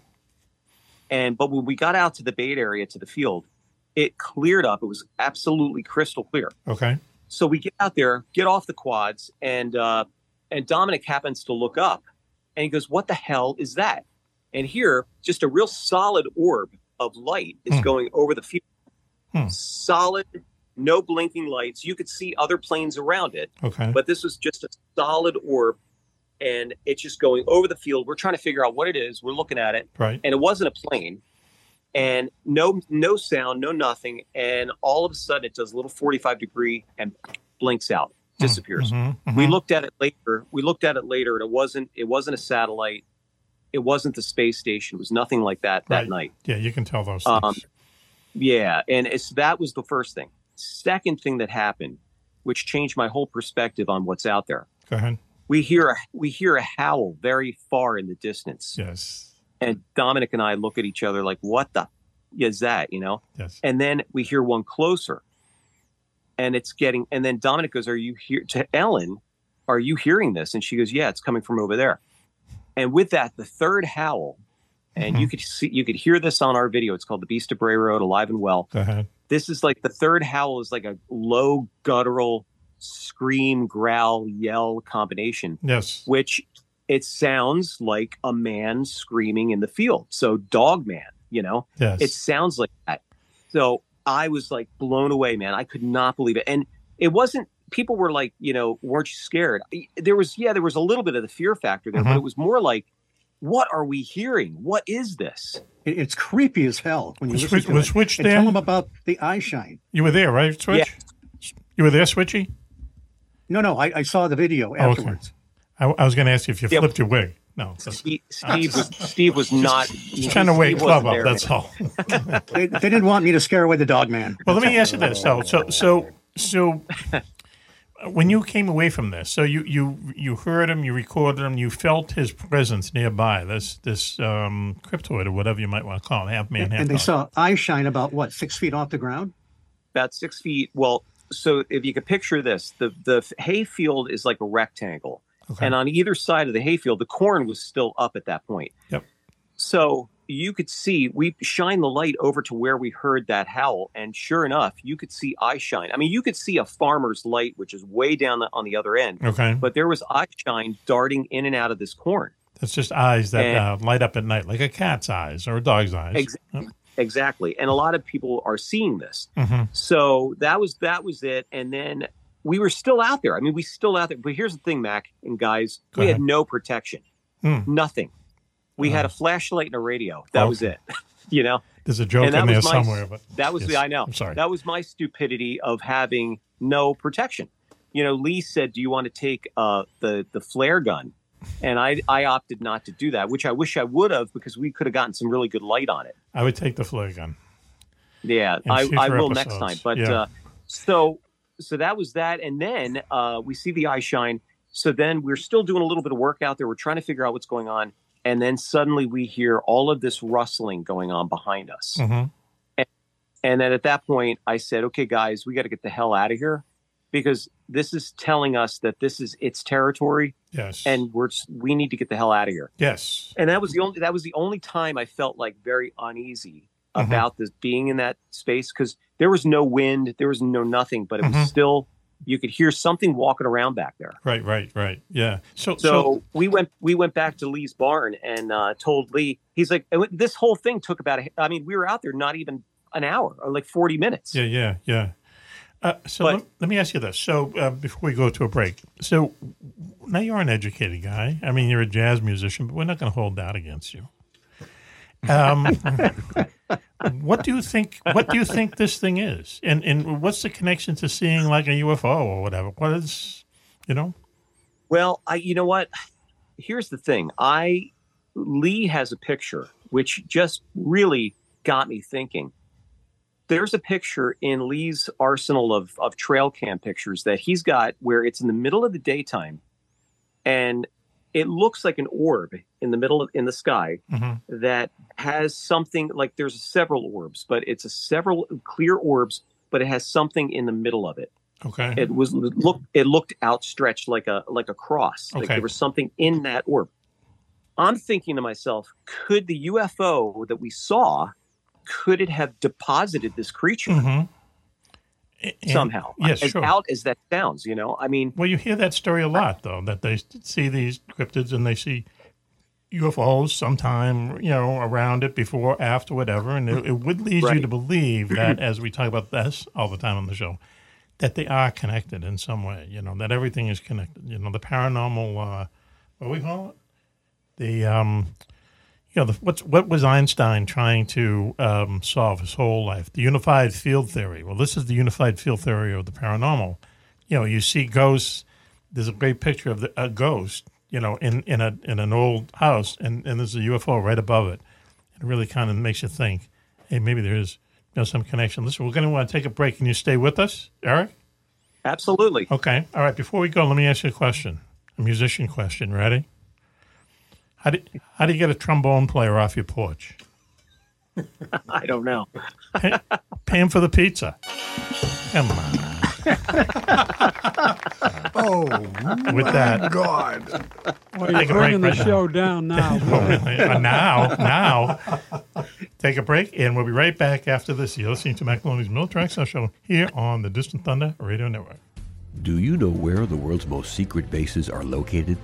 And but when we got out to the bait area to the field, it cleared up. It was absolutely crystal clear. Okay. So we get out there, get off the quads, and uh, and Dominic happens to look up, and he goes, "What the hell is that?" And here, just a real solid orb of light is Hmm. going over the field. Hmm. Solid, no blinking lights. You could see other planes around it, Okay. but this was just a solid orb, and it's just going over the field. We're trying to figure out what it is. We're looking at it, Right. and it wasn't a plane and no no sound no nothing and all of a sudden it does a little 45 degree and blinks out disappears Mhm, mhm. we looked at it later we looked at it later and it wasn't it wasn't a satellite it wasn't the space station it was nothing like that that night Yeah, you can tell those things. um, yeah and it's that was the first thing second thing that happened which changed my whole perspective on what's out there Go ahead. we hear a, we hear a howl very far in the distance Yes. And Dominic and I look at each other like, "What the is that?" You know. Yes. And then we hear one closer, and it's getting. And then Dominic goes, "Are you here?" To Ellen, "Are you hearing this?" And she goes, "Yeah, it's coming from over there." And with that, the third howl, and you mm-hmm. could see, you could hear this on our video. It's called "The Beast of Bray Road," alive and well. Go ahead. This is like the third howl is like a low guttural scream, growl, yell combination Yes. which it sounds like a man screaming in the field. So dog man, you know, Yes. it sounds like that. So I was like blown away, man. I could not believe it. And it wasn't, people were like, you know, weren't you scared? There was, yeah, there was a little bit of the fear factor there, but Mhm. it was more like, what are we hearing? What is this? It- It's creepy as hell when you Was listen Switch- to was it. Switch and there? tell them about the eye shine. You were there, right, Switch? You were there, Switchy? No, no, I, I saw the video Oh, okay. Afterwards. I, I was going to ask you if you Yeah. flipped your wig. No. Steve, [laughs] Steve was Steve was not Just trying to wake Steve Clubb up. That's all. [laughs] they, they didn't want me to scare away the dog man. Well, let me ask you this. So, so, so, so, when you came away from this, so you you you heard him, you recorded him, you felt his presence nearby. This this um, cryptoid or whatever you might want to call it, half man, And, half and they dog. saw eye shine about what six feet off the ground. about six feet. Well, so if you could picture this, the the hay field is like a rectangle, Okay. and on either side of the hayfield, the corn was still up at that point. Yep. So you could see we shine the light over to where we heard that howl, and sure enough, you could see eye shine. I mean, you could see a farmer's light, which is way down the, on the other end. Okay. But there was eye shine darting in and out of this corn. That's just eyes that And- uh, light up at night, like a cat's eyes or a dog's eyes. Ex- Exactly. And a lot of people are seeing this. Mhm. So that was that was it. And then we were still out there. I mean, we still out there. But here's the thing, Mack and guys, Go we ahead. had no protection. Hmm. Nothing. We had a flashlight and a radio. That was it. [laughs] you know? There's a joke in there my- somewhere, but that was yes. the I know. I'm sorry. That was my stupidity of having no protection. You know, Lee said, "Do you want to take uh, the the flare gun?" And I I opted not to do that, which I wish I would have because we could have gotten some really good light on it. I would take the flare gun. Yeah, I, I will next time. But Yeah. uh, so so that was that, and then uh, we see the eye shine. So then we're still doing a little bit of work out there. We're trying to figure out what's going on, and then suddenly we hear all of this rustling going on behind us. Mhm. And then at that point, I said, "Okay, guys, we got to get the hell out of here." Because this is telling us that this is its territory, Yes. and we're we need to get the hell out of here. yes. And that was the only that was the only time I felt like very uneasy Mhm. about this being in that space because there was no wind, there was no nothing, but it Mhm. was still you could hear something walking around back there. Right. Right. Right. Yeah. So. So, we went we went back to Lee's barn and uh, told Lee he's like this whole thing took about a, I mean we were out there not even an hour or like forty minutes. Yeah, yeah, yeah. Uh, so let, let me ask you this. So uh, before we go to a break, so now you're an educated guy. I mean, you're a jazz musician, but we're not going to hold that against you. Um, [laughs] what do you think? What do you think this thing is? And and what's the connection to seeing like a UFO or whatever? What is, you know? Well, I you know what? Here's the thing. I Lee has a picture which just really got me thinking. There's a picture in Lee's arsenal of of trail cam pictures that he's got where it's in the middle of the daytime and it looks like an orb in the middle of in the sky Mm-hmm. that has something like there's several orbs, but it's a several clear orbs, but it has something in the middle of it. Okay. It was look. It looked outstretched like a like a cross. Like Okay. there was something in that orb. I'm thinking to myself, could the UFO that we saw, could it have deposited this creature Mhm. And- somehow? yes, as sure. out as that sounds, you know. I mean, Well, you hear that story a lot, though, that they see these cryptids and they see UFOs sometime, you know, around it, before, after, whatever. And it, it would lead you to believe that, [clears throat] as we talk about this all the time on the show, that they are connected in some way, you know, that everything is connected. You know, the paranormal, uh, what do we call it? The, um, you know, the, what's, what was Einstein trying to um, solve his whole life? The unified field theory. Well, this is the unified field theory of the paranormal. You know, you see ghosts. There's a great picture of the, a ghost, you know, in, in a in an old house, and, and there's a UFO right above it. It really kind of makes you think, hey, maybe there is you know, some connection. Listen, we're going to want to take a break. Can you stay with us, Eric? absolutely. Okay. All right. Before we go, let me ask you a question, a musician question. Ready? How do how do you get a trombone player off your porch? [laughs] I don't know. Pay, pay him for the pizza. Come on. [laughs] Oh, With that, my God. Well, Take a you're bringing the right now. show down [laughs] now. Oh. Uh, now, now, take a break, and we'll be right back after this. You're listening to Mack Maloney's Mill Tracks Show here on the Distant Thunder Radio Network. Do you know where the world's most secret bases are located?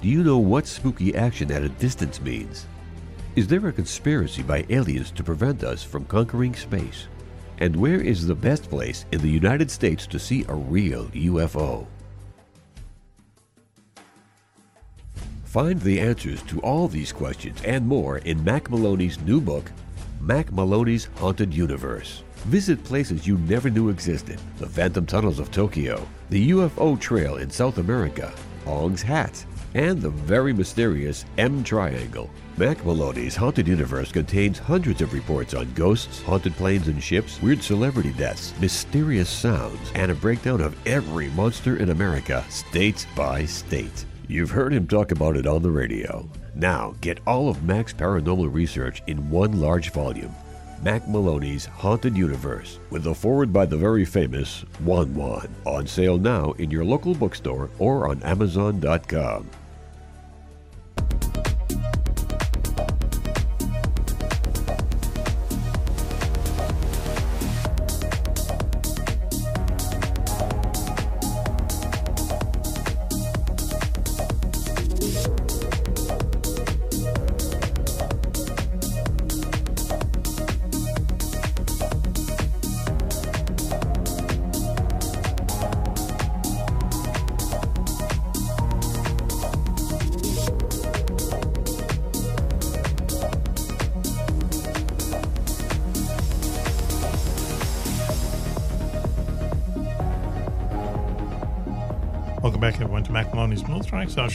Do you know what spooky action at a distance means? Is there a conspiracy by aliens to prevent us from conquering space? And where is the best place in the United States to see a real UFO? Find the answers to all these questions and more in Mack Maloney's new book, Mack Maloney's Haunted Universe. Visit places you never knew existed the Phantom Tunnels of Tokyo, the UFO Trail in South America, Ong's Hat, and the very mysterious M Triangle. Mack Maloney's Haunted Universe contains hundreds of reports on ghosts, haunted planes and ships, weird celebrity deaths, mysterious sounds, and a breakdown of every monster in America, state by state. You've heard him talk about it on the radio. Now, get all of Mack's paranormal research in one large volume. Mack Maloney's Haunted Universe, with a forward by the very famous Juan Juan. On sale now in your local bookstore or on Amazon.com.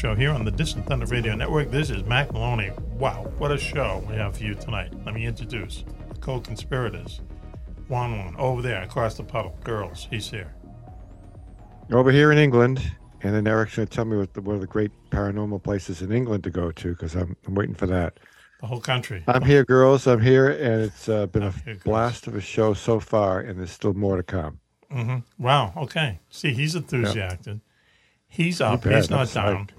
Show here on the Distant Thunder Radio Network. This is Mack Maloney. Wow, what a show we have for you tonight. Let me introduce the co-conspirators. Juan Juan, over there across the puddle. Girls, he's here. Over here in England, and then Eric's going to tell me what the, what are the great paranormal places in England to go to because I'm, I'm waiting for that. The whole country. I'm here, girls. I'm here, and it's uh, been a blast of a show so far, and there's still more to come. Mm-hmm. Wow, okay. See, he's enthusiastic. He's up. He's not down.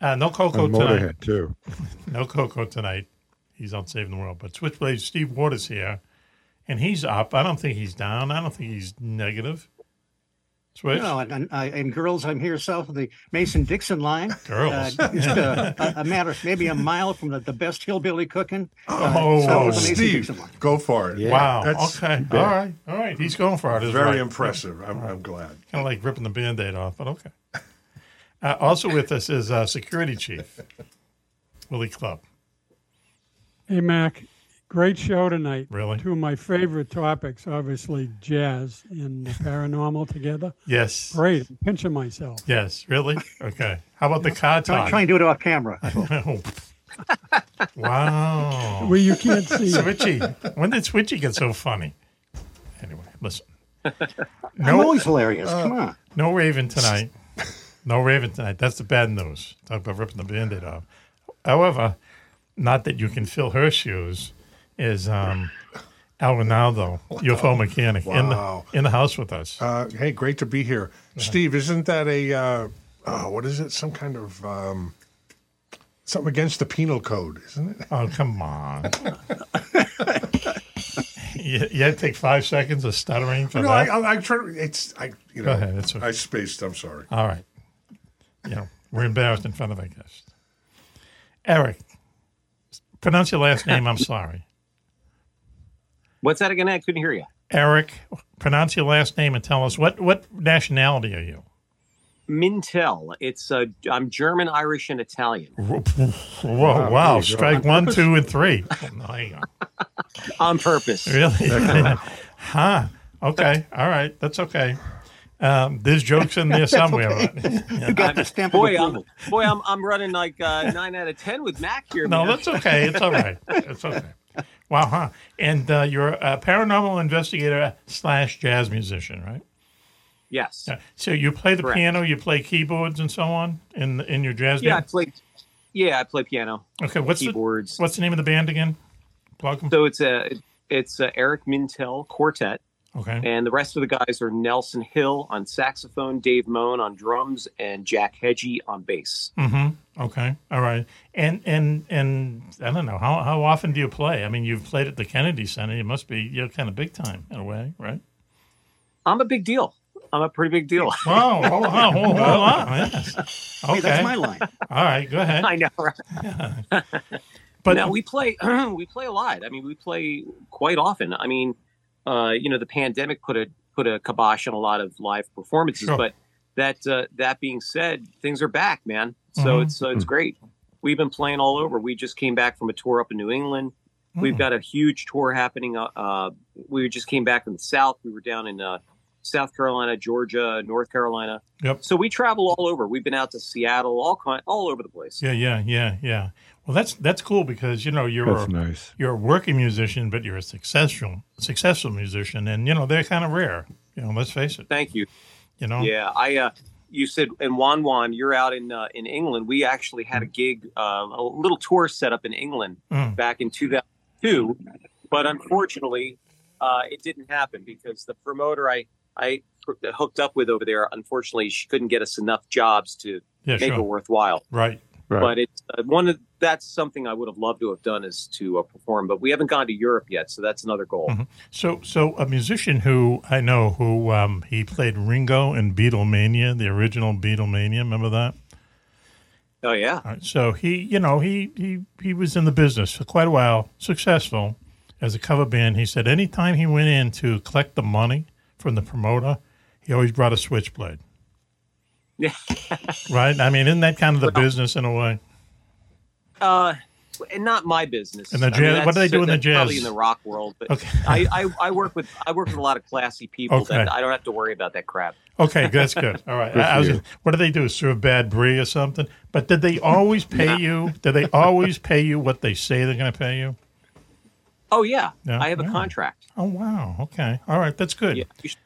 Like- Uh, no Coco On tonight. Motorhead, too. [laughs] no Coco tonight. He's out saving the world. But Switchblade Steve Ward is here, and he's up. I don't think he's down. I don't think he's negative. Switch. No, and, and, I, and girls, I'm here south of the Mason Dixon line. Girls. Uh, just a, a, a matter, maybe a mile from the, the best hillbilly cooking. uh, Oh, south of the Mason Steve, line. go for it. wow. That's okay. All right. All right. He's going for it. it. is Very right. impressive. I'm, I'm glad. Kind of like ripping the band aid off, but okay. Uh, also with us is uh, Security Chief Willie Clubb. Hey, Mack, great show tonight. Really? Two of my favorite topics, obviously, jazz and the paranormal together. Yes. Great. I'm pinching myself. Yes. Really? Okay. How about the car Try, talk? try and do it off camera. [laughs] wow. Well, you can't see it. Switchy. When did Switchy get so funny? Anyway, listen. [laughs] I'm always hilarious. Come on. No Raven tonight. No Raven tonight. That's the bad news. Talk about ripping the band-aid off. However, not that you can fill her shoes, is um, Al Ronaldo, UFO mechanic, in the in the house with us. Uh, hey, great to be here. Steve, isn't that a, uh, uh, what is it? Some kind of, um, something against the penal code, isn't it? Oh, come on. [laughs] you, you had to take five seconds of stuttering for no, that? I, I, I try it's, I, you know, Go ahead, it's okay. I spaced, I'm sorry. All right. You know, we're embarrassed in front of our guest. Eric, pronounce your last name. I'm [laughs] sorry. What's that again? I couldn't hear you. Eric, pronounce your last name and tell us what, what nationality are you? Mintel. It's uh, I'm German, Irish, and Italian. Whoa, wow. there you go. Strike On one, purpose? two, and three. Oh, no, hang on. On purpose. Really? [laughs] huh. Okay. All right. That's okay. Um, there's jokes in there [laughs] somewhere. [laughs] You got the stamp of boy, I'm, boy, I'm I'm running like uh, nine out of ten with Mack here. No, man. that's okay. It's all right. [laughs] It's okay. Wow, huh? And uh, you're a paranormal investigator slash jazz musician, right? Yes. Yeah. So you play the Correct. piano, you play keyboards and so on in in your jazz Yeah, I band. play. Yeah, I play piano. Okay, what's keyboards? the what's the name of the band again? Plug 'em. So it's a it's a Eric Mintel quartet. Okay. And the rest of the guys are Nelson Hill on saxophone, Dave Mohn on drums, and Jack Hegyi on bass. Mm-hmm. Okay. All right. And and and I don't know how how often do you play? I mean, you've played at the Kennedy Center. You must be you're kind of big time in a way, right? I'm a big deal. I'm a pretty big deal. Wow, hold on, hold on, hold on. Yes. Okay. Hey, that's my line. All right, go ahead. I know, right? But- [laughs] but now we play [clears throat] we play a lot. I mean, we play quite often. I mean, uh, you know, the pandemic put a put a kibosh on a lot of live performances. Sure. But that uh, that being said, things are back, man. So Mhm. it's uh, it's great. We've been playing all over. We just came back from a tour up in New England. We've Mm. got a huge tour happening. Uh, uh, we just came back from the South. We were down in uh, South Carolina, Georgia, North Carolina. Yep. So we travel all over. We've been out to Seattle, all kind, all over the place. Yeah, yeah, yeah, yeah. Well, that's that's cool because you know you're a, nice. you're a working musician, but you're a successful successful musician, and you know they're kind of rare. You know, let's face it. Thank you. You know. Yeah, I. Uh, you said in Juan Juan, you're out in uh, in England. We actually had a gig, uh, a little tour set up in England Mm. back in 2002, but unfortunately, uh, it didn't happen because the promoter I I hooked up with over there, unfortunately, she couldn't get us enough jobs to Yeah, make sure. it worthwhile. Right. But it's uh, one of that's something I would have loved to have done is to uh, perform, but we haven't gone to Europe yet, so that's another goal. Mhm. So, so a musician who I know who um, he played Ringo in Beatlemania, the original Beatlemania. Remember that? Oh yeah. Right, so he, you know, he he he was in the business for quite a while, successful as a cover band. He said anytime he went in to collect the money from the promoter, he always brought a switchblade. Yeah. Right? I mean, isn't that kind of the business in a way? Uh, and not my business. In the I mean, what do they do in the that's Probably in the rock world, but Okay. I, I, I work with I work with a lot of classy people Okay. that I don't have to worry about that crap. Okay, that's good. [laughs] All right. Good I, I was what do they do? Serve bad brie or something? But did they always pay Yeah. you? Did they always pay you what they say they're going to pay you? Oh yeah, Yeah, I have a yeah. contract. Oh wow. Okay. All right. That's good. Yeah, you should-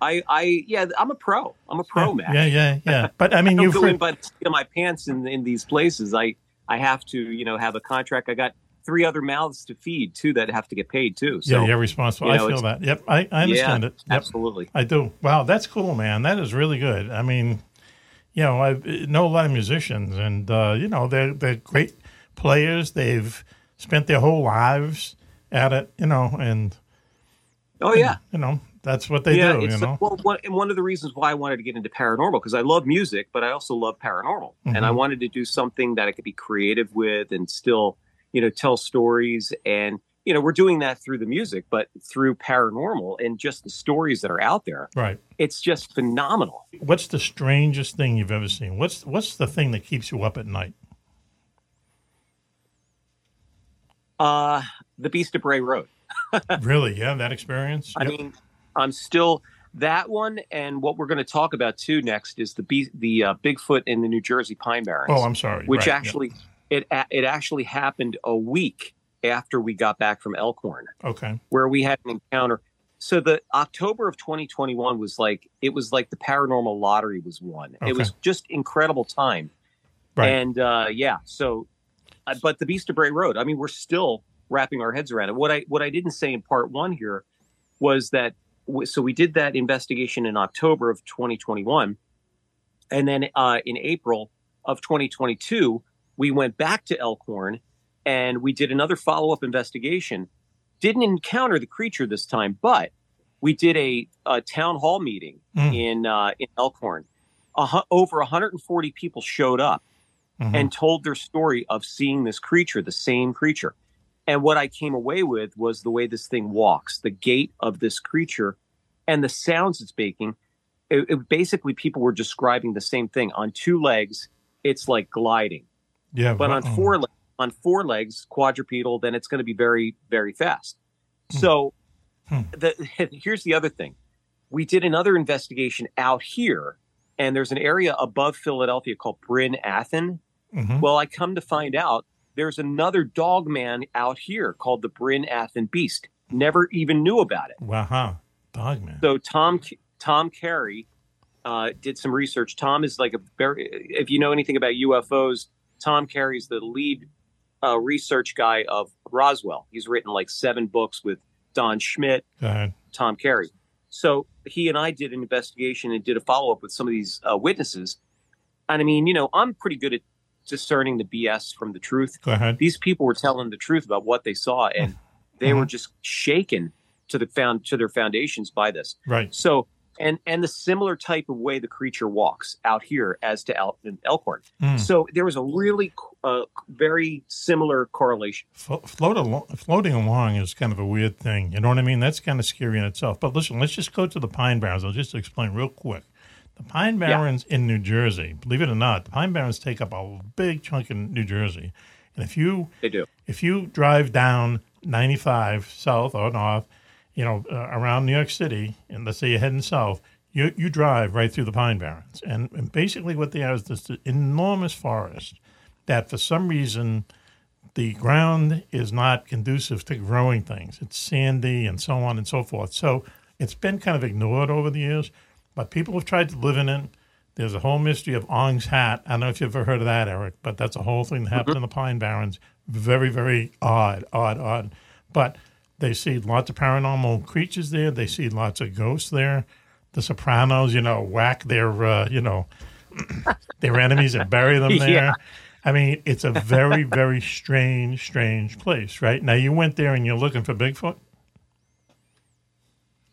I, I, yeah, I'm a pro. I'm a pro, man. Yeah, yeah, yeah. [laughs] But I mean, you've go heard- in by the my pants in in these places. I, I have to, you know, have a contract. I got three other mouths to feed too that have to get paid too. So yeah, you're responsible. you I feel that. Yep, I, I understand Yeah, it. Yep. Absolutely. I do. Wow, that's cool, man. That is really good. I mean, you know, I know a lot of musicians, and uh, you know, they're they're great players. They've spent their whole lives at it, you know, and Oh yeah. you know, that's what they yeah, do. it's You know, well, one, and one of the reasons why I wanted to get into paranormal because I love music, but I also love paranormal, and I Mhm. wanted to do something that I could be creative with and still, you know, tell stories. And you know, we're doing that through the music, but through paranormal and just the stories that are out there. right? It's just phenomenal. What's the strangest thing you've ever seen? What's what's the thing that keeps you up at night? Uh, the Beast of Bray Road. [laughs] really? Yeah, that experience. I mean, I'm still that one, and what we're going to talk about too next is the the uh, Bigfoot in the New Jersey Pine Barrens. Oh, I'm sorry. Which Right, yeah. actually it it actually happened a week after we got back from Elkhorn, okay. where we had an encounter. So the October of 2021 was like it was like the paranormal lottery was won. Okay. It was just incredible time. Right. And uh, yeah, so uh, but the Beast of Bray Road. I mean, we're still wrapping our heads around it. What I what I didn't say in part one here was that so we did that investigation in October of 2021, and then uh, in April of 2022 we went back to Elkhorn and we did another follow up investigation. Didn't encounter the creature this time, but we did a, a town hall meeting Mm. in uh, in Elkhorn. Hu- over 140 people showed up Mhm. and told their story of seeing this creature, the same creature. And what I came away with was the way this thing walks, the gait of this creature, and the sounds it's making. It, it- basically, people were describing the same thing. On two legs, it's like gliding, Yeah, but on four le- on four legs, quadrupedal, then it's going to be very very fast. So, the, [laughs] here's the other thing: we did another investigation out here, and there's an area above Philadelphia called Bryn Athyn. Mhm. Well, I come to find out there's another dog man out here called the Bryn Athyn Beast. Never even knew about it. Wow, dog man. So Tom Tom Carey uh, did some research. Tom is like a very if you know anything about UFOs, Tom Carey's the lead uh, research guy of Roswell. He's written like seven books with Don Schmitt. Tom Carey. So he and I did an investigation and did a follow up with some of these uh, witnesses. And I mean, you know, I'm pretty good at discerning the BS from the truth. Go ahead. These people were telling the truth about what they saw, and they Mm-hmm. were just shaken to the found to their foundations by this. Right. So and and the similar type of way the creature walks out here as to in Elkhorn. Hmm. So there was a really uh, very similar correlation. Flo- float alo- floating along is kind of a weird thing. You know what I mean? That's kind of scary in itself. But listen, let's just go to the Pine Barrens. I'll just explain real quick. The Pine Barrens in New Jersey, believe it or not, the Pine Barrens take up a big chunk in New Jersey. And if you They do. if you drive down 95 south or north, you know, uh, around New York City, and let's say you're heading south, you, you drive right through the Pine Barrens. And, and basically, what they are is this enormous forest that for some reason the ground is not conducive to growing things. It's sandy and so on and so forth. So it's been kind of ignored over the years, but people have tried to live in it. There's a whole mystery of Ong's Hat. I don't know if you've ever heard of that, Eric, but that's a whole thing that happened in the Pine Barrens. Very, very odd, odd, odd. But they see lots of paranormal creatures there. They see lots of ghosts there. The Sopranos, you know, whack their, uh, you know, [coughs] their enemies and bury them [laughs] there. Yeah. I mean, it's a very, very strange, strange place, right? Now, you went there and you're looking for Bigfoot?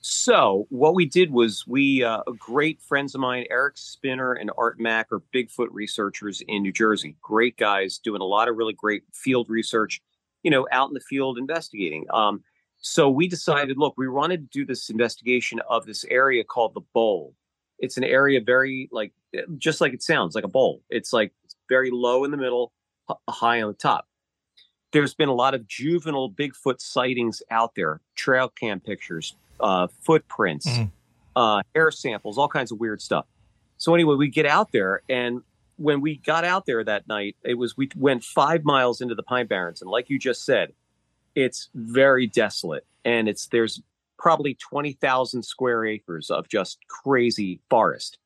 So what we did was we uh, great friends of mine, Eric Spinner and Art Mack, are Bigfoot researchers in New Jersey. Great guys doing a lot of really great field research, you know, out in the field investigating. Um, so we decided, look, we wanted to do this investigation of this area called the Bowl. It's an area very like just like it sounds like a bowl. It's like very low in the middle, high on the top. There's been a lot of juvenile Bigfoot sightings out there, trail cam pictures, uh, footprints, uh, hair samples, all kinds of weird stuff. So anyway, we get out there, and when we got out there that night, it was we went five miles into the Pine Barrens, and like you just said, it's very desolate, and it's there's probably twenty thousand square acres of just crazy forest.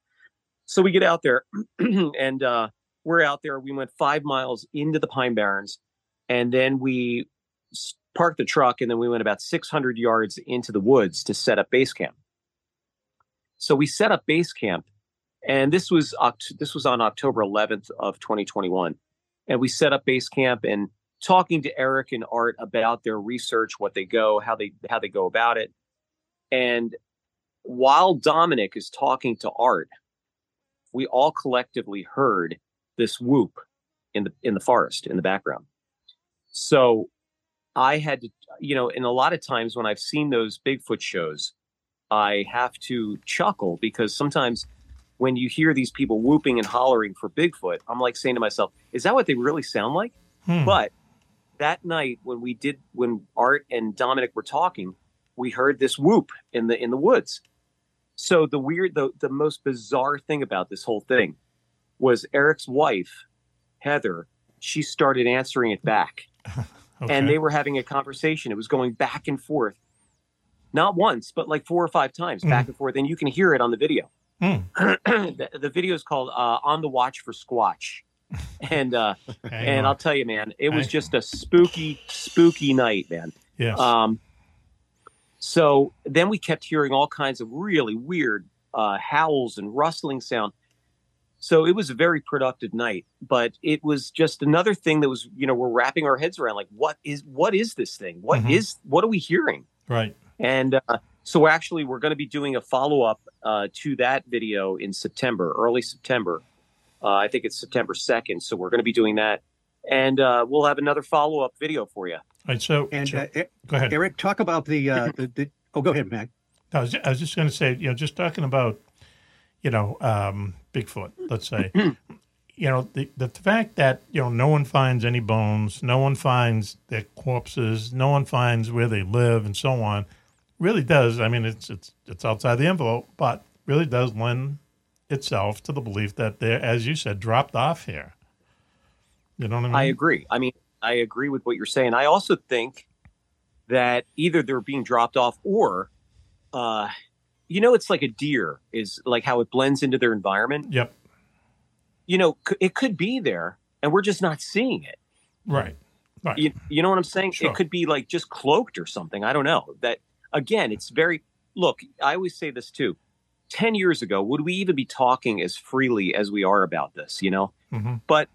So we get out there, [clears throat] and uh, we're out there. We went five miles into the Pine Barrens, and then we parked the truck, and then we went about 600 yards into the woods to set up base camp. So we set up base camp, and this was this was on October 11th of 2021, and we set up base camp and talking to Eric and Art about their research, what they go, how they how they go about it, and while Dominic is talking to Art, we all collectively heard this whoop in the in the forest in the background. So I had to, you know, and a lot of times when I've seen those Bigfoot shows, I have to chuckle because sometimes when you hear these people whooping and hollering for Bigfoot, I'm like saying to myself, is that what they really sound like? Hmm. But that night when we did when Art and Dominic were talking, we heard this whoop in the in the woods. So the weird the the most bizarre thing about this whole thing was Eric's wife, Heather, she started answering it back. [laughs] And they were having a conversation. It was going back and forth. Not once, but like four or five times back and forth. And you can hear it on the video. Hmm. [clears throat] the, the video is called uh, "On the Watch for Squatch," [laughs] and uh, and on. I'll tell you, man, it was Hang- just a spooky, spooky night, man. Yes. Um. So then we kept hearing all kinds of really weird uh, howls and rustling sound. So it was a very productive night, but it was just another thing that was, you know, we're wrapping our heads around like, what is, what is this thing? What is, Mhm. what are we hearing? Right. And uh, so actually, we're going to be doing a follow up uh, to that video in September, early September. Uh, I think it's September 2nd. So we're going to be doing that. And uh, we'll have another follow up video for you. Right. So, And so- uh, go ahead. Eric. Talk about the, uh, [laughs] the, the. Oh, go ahead, Mack. I was, I was just going to say, you know, just talking about, you know, um, Bigfoot, let's say, [clears throat] you know, the, the fact that, you know, no one finds any bones, no one finds their corpses, no one finds where they live and so on, really does. I mean, it's, it's, it's outside the envelope, but really does lend itself to the belief that they're, as you said, dropped off here. You know what I mean? I agree. I mean, I agree with what you're saying. I also think that either they're being dropped off or, uh, you know, it's like a deer is like how it blends into their environment. Yep. You know, it could be there and we're just not seeing it. Right. Right. You, you know what I'm saying? Sure. It could be like just cloaked or something. I don't know. That again, it's very look, I always say this too. 10 years ago, would we even be talking as freely as we are about this, you know? Mm-hmm. But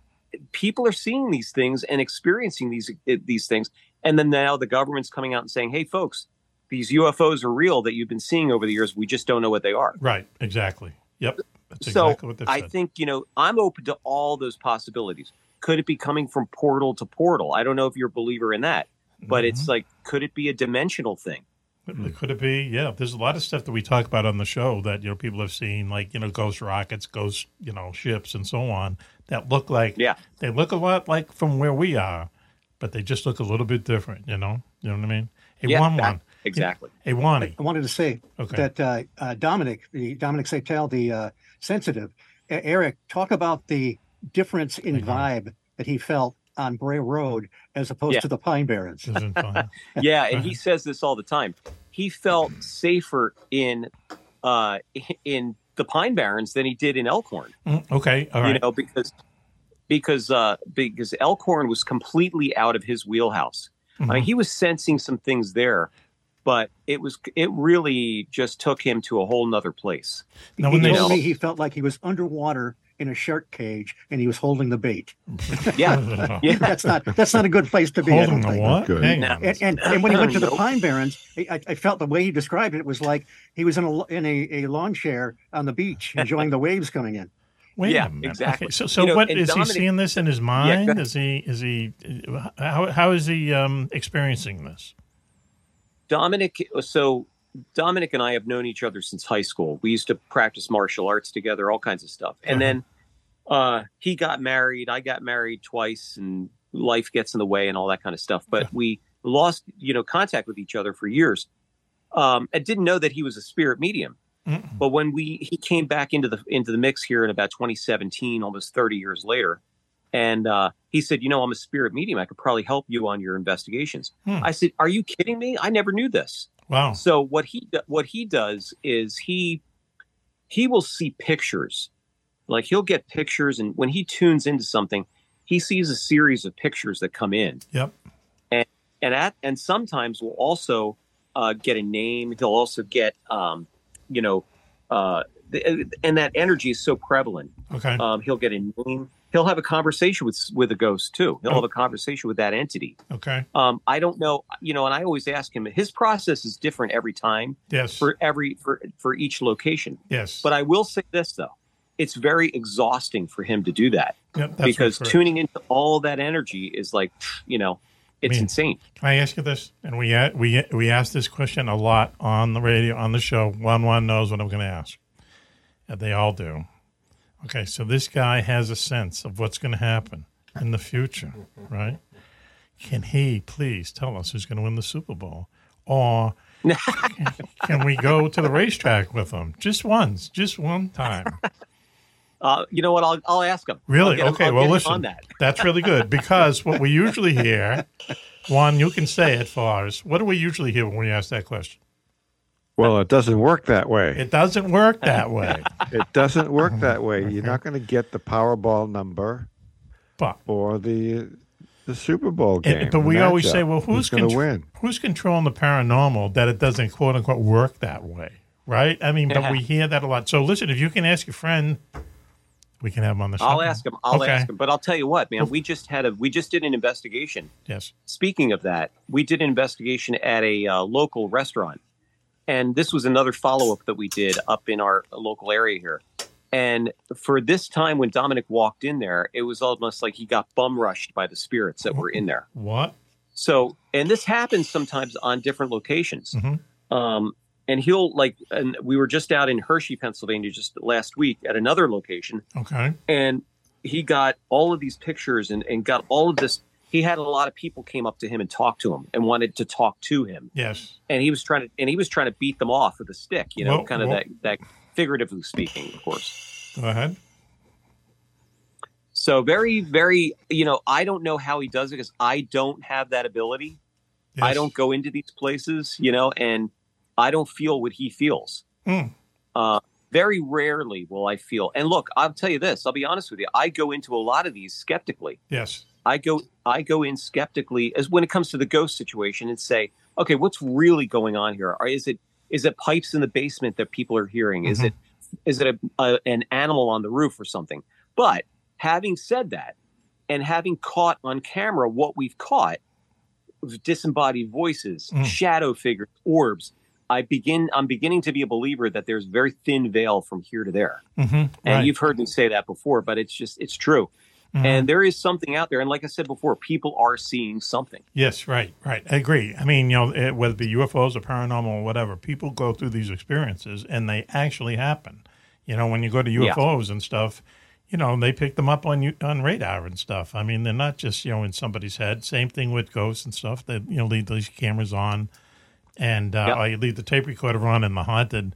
people are seeing these things and experiencing these these things and then now the government's coming out and saying, "Hey folks, these UFOs are real that you've been seeing over the years. We just don't know what they are. Right. Exactly. Yep. That's so exactly what I said. think you know I'm open to all those possibilities. Could it be coming from portal to portal? I don't know if you're a believer in that, but Mm-hmm. it's like could it be a dimensional thing? Could it be? Yeah. There's a lot of stuff that we talk about on the show that you know people have seen, like you know, ghost rockets, ghost you know ships, and so on, that look like yeah, they look a lot like from where we are, but they just look a little bit different. You know, you know what I mean? Hey, Yeah, one one exactly. Hey, Wani. I wanted to say Okay. that uh, uh, Dominic, the Dominic Satel, the uh, sensitive, Eric, talk about the difference in vibe that he felt on Bray Road as opposed Yeah. to the Pine Barrens. [laughs] yeah, and he says this all the time. He felt safer in uh [laughs] in the Pine Barrens than he did in Elkhorn. Mm, okay. All right. You know, because because uh because Elkhorn was completely out of his wheelhouse. I mean, Mhm. he was sensing some things there, but it was it really just took him to a whole nother place. Now, he when they told know- me he felt like he was underwater in a shark cage and he was holding the bait. [laughs] Yeah. [laughs] Yeah. that's not that's not a good place to be. Holding the what? Good. And, and, and when he went to the [laughs] Pine Barrens, I, I felt the way he described it was like he was in a in a, a lawn chair on the beach enjoying the waves coming in. Wait Yeah, a minute. exactly. Okay, so, so You know, what and is Dominic- he seeing this in his mind? ahead. is he is he how how is he um, experiencing this? Dominic, so Dominic and I have known each other since high school. We used to practice martial arts together, all kinds of stuff. And then uh, he got married. I got married twice, and life gets in the way and all that kind of stuff. But we lost, you know, contact with each other for years. Um, I didn't know that he was a spirit medium. But when we he came back into the into the mix here in about 2017, almost 30 years later, and uh, he said, "You know, I'm a spirit medium. I could probably help you on your investigations." Hmm. I said, "Are you kidding me? I never knew this." Wow. So what he what he does is he he will see pictures, like he'll get pictures, and when he tunes into something, he sees a series of pictures that come in, Yep. and and at and sometimes will also uh, get a name. He'll also get um, you know, uh, the, and that energy is so prevalent. Okay. Um, he'll get a name. He'll have a conversation with with a ghost too. He'll have a conversation with that entity. Okay. Um, I don't know, you know, and I always ask him. His process is different every time. Yes. For every for for each location. Yes. But I will say this though, it's very exhausting for him to do that Yep, because tuning into all that energy is like, you know, it's mean, insane. Can I ask you this? And we we we ask this question a lot on the radio on the show. Juan Juan knows what I'm going to ask, and they all do. Okay, so this guy has a sense of what's going to happen in the future, right? Can he please tell us who's going to win the Super Bowl, or [laughs] can we go to the racetrack with him just once, just one time? Uh, you know what? I'll I'll ask him. Really? him- okay. I'll well, listen. that. That's really good [laughs] because what we usually hear, Juan, you can say it for us. What do we usually hear when we ask that question? Well, it doesn't work that way. It doesn't work that way. It doesn't work [laughs] that way. You're not going to get the Powerball number, but or the the Super Bowl game. And- but we always matchup. say, well, who's, going to contr- win? Who's controlling the paranormal that it doesn't quote unquote work that way, right? I mean, but we hear that a lot. So listen, if you can ask your friend, we can have him on the show. I'll ask him. I'll Okay. ask him. But I'll tell you what, man. We just had a we just did an investigation. Yes. Speaking of that, we did an investigation at a uh, local restaurant, and this was another follow up that we did up in our local area here. And for this time, when Dominic walked in there, it was almost like he got bum rushed by the spirits that were in there. What? So, and this happens sometimes on different locations. Mm-hmm. Um, and he'll like, and we were just out in Hershey, Pennsylvania, just last week at another location, Okay. and he got all of these pictures and, and got all of this. He had a lot of people came up to him and talked to him and wanted to talk to him, Yes. and he was trying to and he was trying to beat them off with a stick, you know, Well, kind of well- that that figuratively speaking, of course. Go ahead. So very, very, you know, I don't know how he does it because I don't have that ability. I don't go into these places, you know, and I don't feel what he feels. Hmm. Uh, very rarely will I feel. And look, I'll tell you this. I'll be honest with you. I go into a lot of these skeptically. Yes. I go I go in skeptically as when it comes to the ghost situation and say, okay, what's really going on here? Or is it is it pipes in the basement that people are hearing? Is Mhm. it is it a, a, an animal on the roof or something? But having said that, and having caught on camera what we've caught, disembodied voices, Mm. shadow figures, orbs. I begin. I'm beginning to be a believer that there's very thin veil from here to there. Mhm, And right. you've heard me say that before, but it's just it's true. Mhm. And there is something out there. And like I said before, people are seeing something. Yes, right, right. I agree. I mean, you know, whether it be UFOs or paranormal or whatever, people go through these experiences and they actually happen. You know, when you go to Yeah. UFOs and stuff, you know, they pick them up on on radar and stuff. I mean, they're not just you know in somebody's head. Same thing with ghosts and stuff. That you know leave these cameras on, and uh, Yep. you leave the tape recorder on in the haunted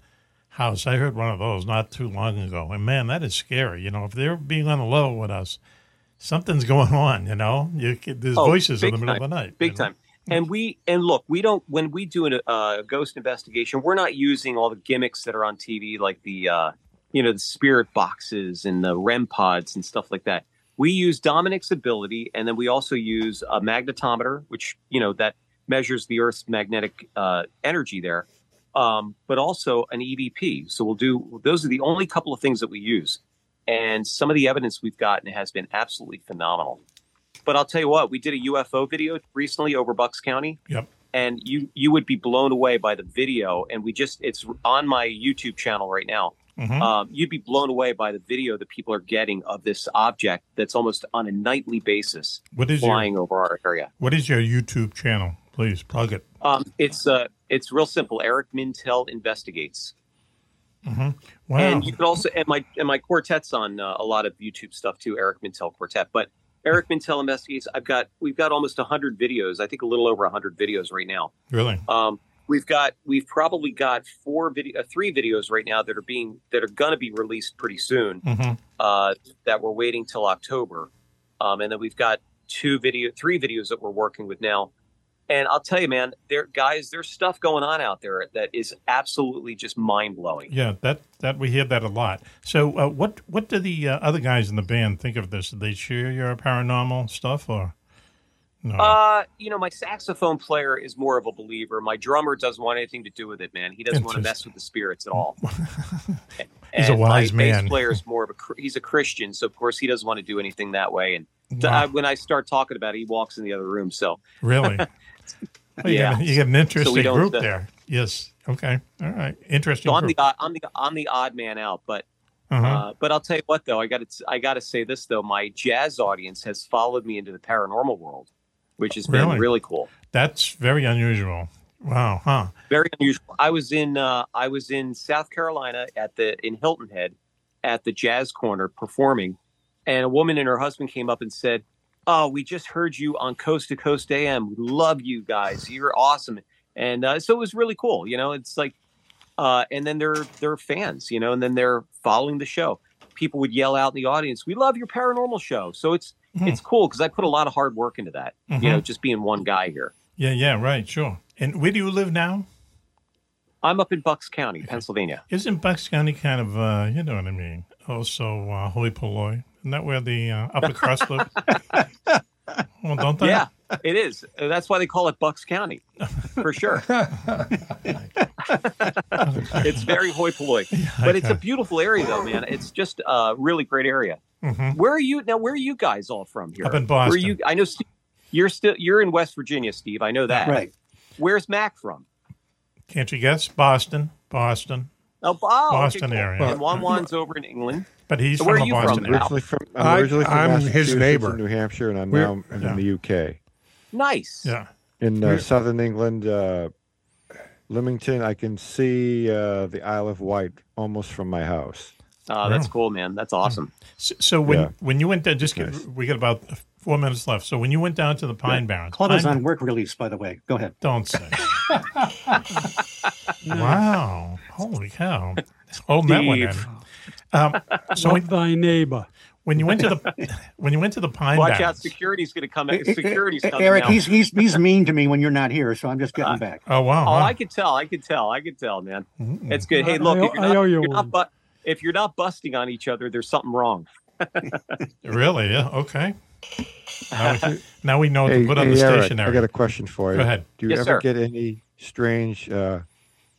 house. I heard one of those not too long ago, and man, that is scary. You know, if they're being on the level with us, something's going on. You know, you, there's Oh, voices in the middle time, of the night. Big time. And we and look, we don't when we do a uh, ghost investigation, we're not using all the gimmicks that are on TV, like the uh, you know the spirit boxes and the REM pods and stuff like that. We use Dominic's ability, and then we also use a magnetometer, which you know that measures the Earth's magnetic uh, energy there, um, but also an EVP. So we'll do those are the only couple of things that we use, and some of the evidence we've gotten has been absolutely phenomenal. But I'll tell you what, we did a UFO video recently over Bucks County. Yep. And you you would be blown away by the video. And we just it's on my YouTube channel right now. Mhm. Um, you'd be blown away by the video that people are getting of this object that's almost on a nightly basis What is your- flying over our area. What is your YouTube channel? Please plug it. Um, it's uh, it's real simple. Eric Mintel investigates. Hmm Wow. And you could also and my and my quartet's on uh, a lot of YouTube stuff too. Eric Mintel Quartet, but Eric Mintel investigates. I've got we've got almost hundred videos. I think a little over hundred videos right now. really? Um, we've got we've probably got four video, uh, three videos right now that are being that are going to be released pretty soon. Mhm. Uh, that we're waiting till October, um, and then we've got two video, three videos that we're working with now. And I'll tell you, man, there guys, there's stuff going on out there that is absolutely just mind blowing. Yeah, that that we hear that a lot. So, uh, what what do the uh, other guys in the band think of this? Do they share your paranormal stuff or no? Uh, you know, my saxophone player is more of a believer. My drummer doesn't want anything to do with it, man. He doesn't want to mess with the spirits at all. [laughs] He's a And wise my man. Bass player is more of a he's a Christian, so of course he doesn't want to do anything that way. And Wow. I, when I start talking about it, he walks in the other room. So really? [laughs] Well, you, Yeah. got, you got an interesting don't, group uh, there. Yes. Okay. All right. Interesting So I'm group. the odd, I'm the I'm the odd man out, but Uh-huh. uh, but I'll tell you what though, I got to I got to say this though, my jazz audience has followed me into the paranormal world, which has been Really? really cool. That's very unusual. Wow. Huh. very unusual. I was in uh, I was in South Carolina at the in Hilton Head at the Jazz Corner performing, and a woman and her husband came up and said, "Oh, we just heard you on Coast to Coast AM. We love you guys. You're awesome." And uh, so it was really cool. You know, it's like, uh, and then they're they're fans. You know, and then they're following the show. People would yell out in the audience, "We love your paranormal show." So it's Hmm. it's cool because I put a lot of hard work into that. You know, Mhm. just being one guy here. Yeah. Yeah. Right. Sure. And where do you live now? I'm up in Bucks County, Pennsylvania. Isn't Bucks County kind of, uh, you know what I mean? Also, uh, holy polloi. Isn't that where the uh, upper crust live? [laughs] well, don't they? Yeah, it is. Uh, That's why they call it Bucks County, for sure. [laughs] it's very hoi polloi, [laughs] but it's a beautiful area, though, man. It's just a really great area. Mhm. Where are you now? Where are you guys all from here? Up in Where are Boston. you? I know Steve, you're still you're in West Virginia, Steve. I know that. Right. Where's Mack from? Can't you guess? Boston. Boston. Oh, oh okay, Boston cool. area. And Juan Juan's over in England. But he's So from where the are you Boston from? area. Originally from, I'm I- originally from I'm his neighbor. and New Hampshire, and I'm We're- now yeah. in the UK. Nice. Yeah. In uh, southern England, uh, Lymington, I can see uh, the Isle of Wight almost from my house. Oh, that's cool, man. That's awesome. So, so when Yeah. when you went down, just get, we got about four minutes left. So when you went down to the Pine Barrens, Clubb is on work release, by the way. Go ahead. Don't say. [laughs] wow! Holy cow! Holding that one in. Steve. Um, so when, Love thy neighbor. when you went to the [laughs] when you went to the Pine Watch out, security's going to come. Eh, Security's coming Eric, now. he's he's he's mean to me when you're not here, so I'm just getting back. oh wow! Oh, huh? I could tell. I could tell. I could tell, man. Mm. It's good. Hey, look, I if you're I not, owe if you you're not, one. bu- if you're not busting on each other, there's something wrong. [laughs] really? Yeah. Okay. Now we, now we know what Hey, to put on the Eric, stationery. I got a question for you. Go ahead. Do you Yes, ever sir. get any strange uh,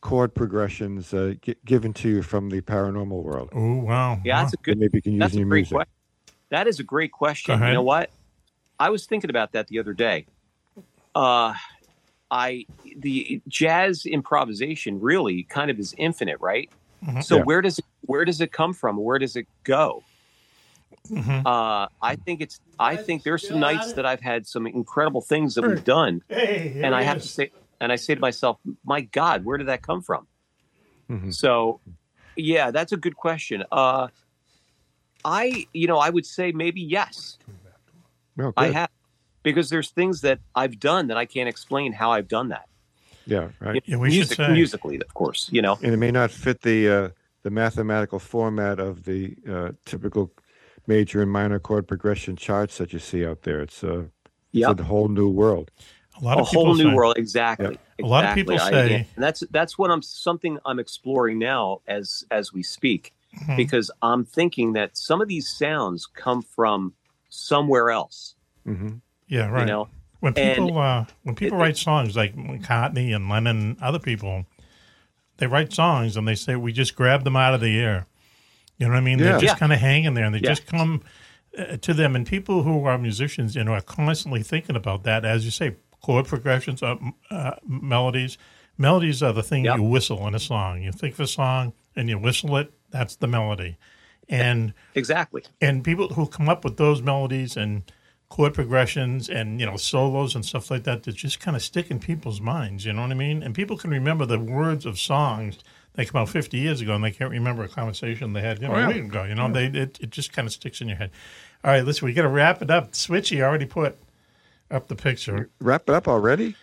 chord progressions uh, gi- given to you from the paranormal world? Oh wow! Yeah, wow. that's a good. maybe you can use That's in a your great music. question. That is a great question. You know what? I was thinking about that the other day. uh, I the jazz improvisation really kind of is infinite, right? Mhm. So Yeah. where does it where does it come from? Where does it go? Mhm. Uh, I think it's. I think there's some nights that I've had some incredible things that we've done, Hey, and I he have is. to say, and I say to myself, "My God, where did that come from?" Mhm. So, yeah, that's a good question. Uh, I, you know, I would say maybe yes. Well, I have because there's things that I've done that I can't explain how I've done that. Yeah, right. Yeah, we should Music, say- musically, of course, you know. And it may not fit the uh, the mathematical format of the uh, typical major and minor chord progression charts that you see out there. It's, uh, Yep. it's a whole new world. A lot a of people whole new say- world, exactly. A lot of people. I- say- and that's that's what I'm something I'm exploring now as as we speak, Mhm. because I'm thinking that some of these sounds come from somewhere else. Mm-hmm. Yeah, right. You know, when And people uh, when people write songs like McCartney and Lennon and other people, they write songs and they say we just grab them out of the air. You know what I mean? Yeah. They're just Yeah. kind of hanging there and they Yeah. just come uh, to them. And people who are musicians, you know, are constantly thinking about that. As you say, chord progressions, uh, uh, melodies. Melodies are the thing Yep. you whistle in a song. You think of a song and you whistle it. That's the melody. And exactly. and people who come up with those melodies and chord progressions and you know solos and stuff like that that just kind of stick in people's minds you know what i mean and people can remember the words of songs that came out 50 years ago and they can't remember a conversation they had you know Oh, yeah. a week ago you know they it, it just kind of sticks in your head all right listen we got to wrap it up switchy already put up the picture Wrap it up already?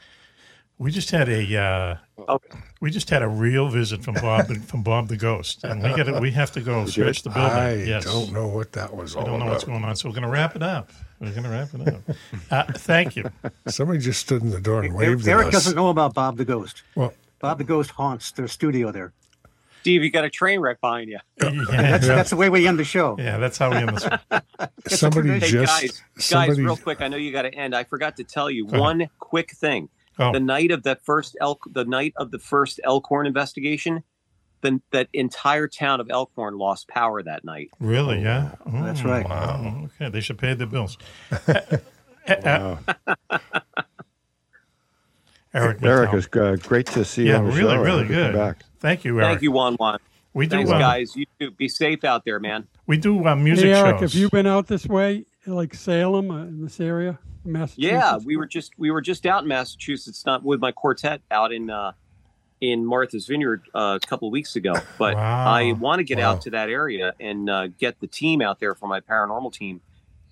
we just had a uh, we just had a real visit from Bob the, from Bob the Ghost, and we got we have to go did? search the building. I yes. don't know what that was I don't know about. what's going on, so we're going to wrap it up. We're going to wrap it up. [laughs] Uh, thank you. Somebody just stood in the door and waved Eric at us. doesn't know about Bob the Ghost. Well, Bob the Ghost haunts their studio there. Steve, you got a train wreck behind you. [laughs] That's, that's the way we end the show. Yeah, that's how we end this. [laughs] one. somebody Hey just guys, guys, somebody real quick. I know you got to end. I forgot to tell you Go ahead. one quick thing. Oh. The night of that first elk, the night of the first Elkhorn investigation, then that entire town of Elkhorn lost power that night. Really? Yeah. That's Oh, right. Wow. Okay, they should pay their bills. [laughs] Eric, Eric, McDowell. it's uh, great to see you yeah, really, show. Really hope you come good. Back. Thank you, Eric. Thank you, Juan Juan. We do, Thanks, uh, guys. You too. Be safe out there, man. We do uh, music hey, Eric, shows. have you been out this way, like Salem, uh, in this area, Massachusetts? Yeah, we were just we were just out in Massachusetts, not with my quartet, out in uh, in Martha's Vineyard uh, a couple of weeks ago. But Wow. I want to get Wow. out to that area and uh, get the team out there for my paranormal team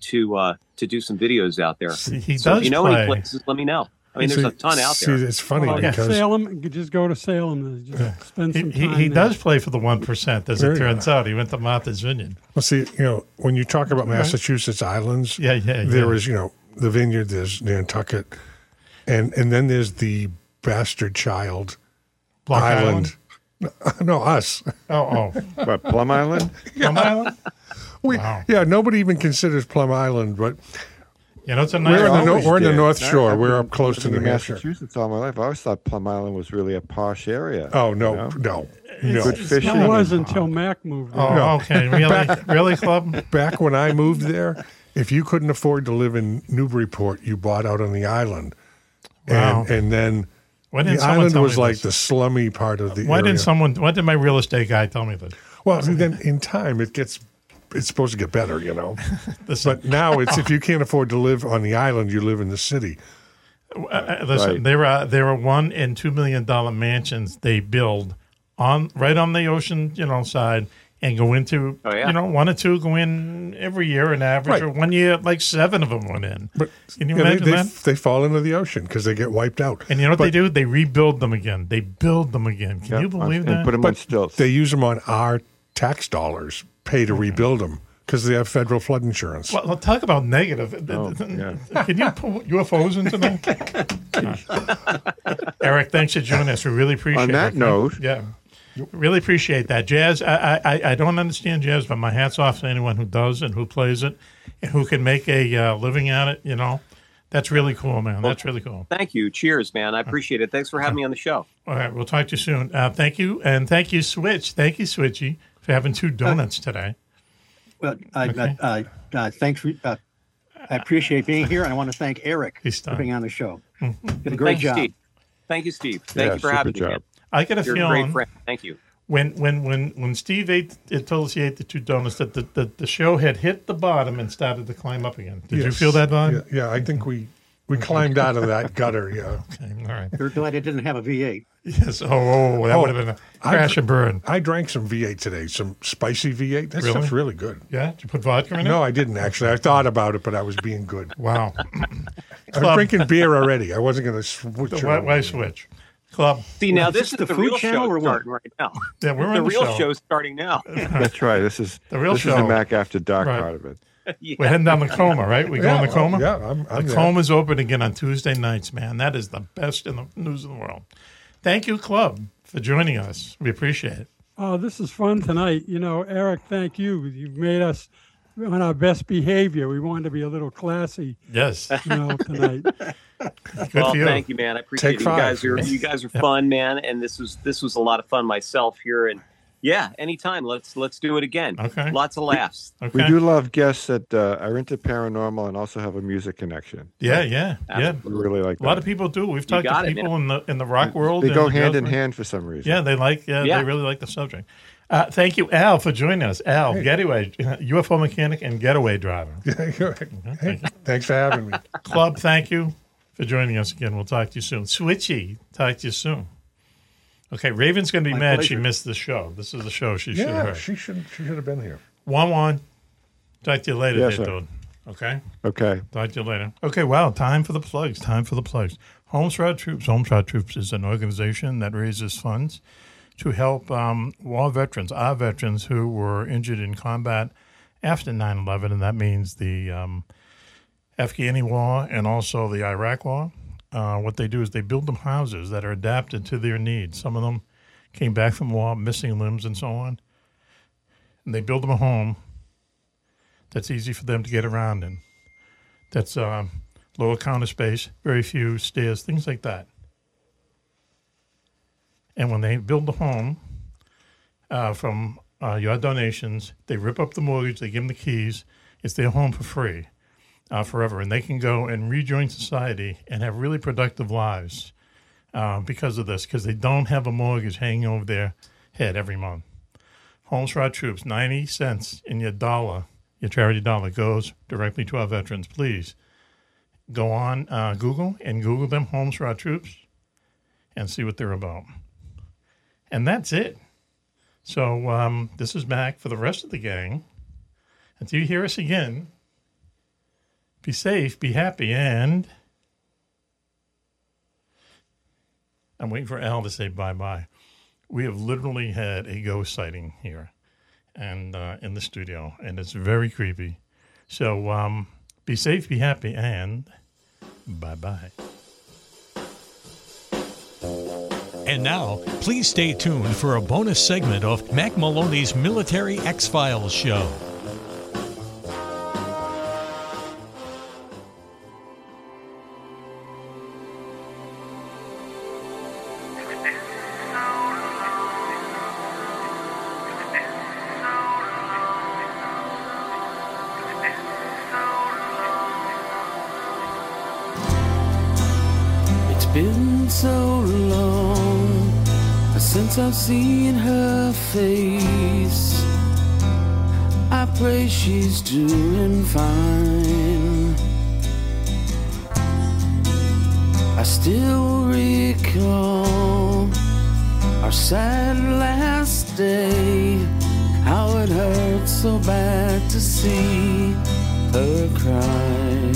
to uh, to do some videos out there. See, he so does if you know play. any places, let me know. I mean, there's a See- ton out see, there. it's funny Well, because Salem, just go to Salem and just spend He, some he, time he there. does play for the one percent, as There it turns go. out. He went to Martha's Vineyard. well, see, you know, when you talk about Massachusetts islands, Yeah, yeah, there yeah. is, you know, the vineyard, there's Nantucket, and and then there's the bastard child Block island. [laughs] no, us. Oh, oh, What, Plum Island? Plum Island. [laughs] We, Wow. Yeah, nobody even considers Plum Island, but You know, it's a nice. We're in the, no, we're in the. North Shore. I've We're been up close to living New Hampshire. Massachusetts all my life. I always thought Plum Island was really a posh area. Oh no, you know? no, no. Good fishing. It was until Mack moved there. Oh, No. okay. [laughs] Really, Back- really, Clubb. Back when I moved there, if you couldn't afford to live in Newburyport, you bought out on the island, Wow. and and then Why the island was like this? the slummy part of the Why area. didn't someone? Why did my real estate guy tell me this? Well, then in time it gets. It's supposed to get better, you know. [laughs] Listen, But now it's if you can't afford to live on the island, you live in the city. uh, uh, listen. Right. There are there are one and two million dollar mansions they build on right on the ocean, you know, side, and go into. Oh, yeah. You know, one or two go in every year, an average. Right. Or one year, like seven of them went in. But Can you yeah, imagine they, that? they fall into the ocean because they get wiped out. And you know what But they do? They rebuild them again. They build them again. Can Yeah, you believe and that? put them on But stilts. they use them on our tax dollars, pay to rebuild them because they have federal flood insurance. Well, let's talk about negative. Oh, yeah. [laughs] Can you pull UFOs into that? [laughs] Eric, thanks for joining us. We really appreciate On that it. note- yeah, really appreciate that. Jazz, I, I, I don't understand jazz, but my hat's off to anyone who does and who plays it and who can make a uh, living at it. You know, that's really cool, man. That's really cool. Thank you. Cheers, man. I appreciate it. Thanks for having me on the show. All right, we'll talk to you soon. Uh, thank you, and thank you, Switch. Thank you, Switchy, for having two donuts today. Well, I, Okay. uh, uh, uh, thanks for uh, I appreciate being here, and I want to thank Eric for being on the show. Mm-hmm. Did a great Thank you, job. Steve. Thank you, Steve. Thank Yeah, you for having super me. job. I get a You're feeling- a great friend. Thank you. When when when when Steve ate it told us he ate the two donuts that the, the, the show had hit the bottom and started to climb up again. Did you feel that vibe? Yeah, yeah, I think we we climbed out of that gutter. Yeah. Okay, all right. You're glad it didn't have a V8. Yes. Oh, oh, oh that oh, would have been a I crash dr- and burn. I drank some V8 today, some spicy V8. That Really? stuff's really good. Yeah? Did you put vodka in it? No, I didn't actually. I thought about it, but I was being good. Wow. [laughs] I was drinking beer already. I wasn't going to switch. it Why, why switch? Clubb. See, now this this is the the, food real channel show or what? starting right now. Yeah, we're the on the real show. show's starting now. [laughs] That's right. This is The real this is the Mack After Dark Right. part of it. Yeah. [laughs] We're heading down the coma, right? We go in the Yeah, coma. yeah, I'm- I'm the there. coma's open again on Tuesday nights, man. That is the best in the news in the world. Thank you, Clubb, for joining us. We appreciate it. Oh, this is fun tonight. You know, Eric, thank you. You've made us on our best behavior. We wanted to be a little classy. Yes. You know, [laughs] tonight. well, for you. thank you, man. I appreciate Take it. You guys are you guys are fun, man, and this was this was a lot of fun myself here. And yeah, anytime. Let's let's do it again. Okay. Lots of laughs. We do love guests that uh, are into paranormal and also have a music connection. Yeah, yeah, yeah. We really like A lot of people do. We've talked to got it, people in the in the rock world. They go the hand in world. hand for some reason. Yeah, they like. Yeah, Yeah. they really like the subject. Uh, thank you, Al, for joining us. Al, getaway [laughs] UFO mechanic and getaway driver. [laughs] Yeah, you're right. Hey, thanks for having me. Clubb, thank you for joining us again. We'll talk to you soon. Switchy, talk to you soon. Okay, Raven's going to be My mad she missed the show. This is the show she should have Yeah, heard. she should she should have been here. Juan Juan. Talk to you later, Yes, there, sir. dude. Okay. Okay. Talk to you later. Okay, wow. Time for the plugs. Time for the plugs. Homes for Our Troops. Homes for Our Troops is an organization that raises funds to help um, war veterans, our veterans who were injured in combat after 9 11, and that means the um, Afghani war and also the Iraq war. Uh, what they do is they build them houses that are adapted to their needs. Some of them came back from war, missing limbs and so on. And they build them a home that's easy for them to get around in. That's um, lower counter space, very few stairs, things like that. And when they build the home uh, from uh, your donations, they rip up the mortgage, they give them the keys. It's their home for free, uh, forever, and they can go and rejoin society and have really productive lives uh, because of this, because they don't have a mortgage hanging over their head every month. Homes for our troops, 90 cents in your dollar, your charity dollar goes directly to our veterans. Please go on uh, Google and Google them, Homes for Our Troops, and see what they're about. And that's it. So um, this is Mack for the rest of the gang. Until you hear us again, be safe, be happy, and I'm waiting for Al to say bye bye. We have literally had a ghost sighting here and uh, in the studio, and it's very creepy. So um, be safe, be happy, and bye bye. And now, please stay tuned for a bonus segment of Mack Maloney's Military X Files show. Since her face. I pray she's doing fine. I still recall our sad last day. How it hurt so bad to see her cry.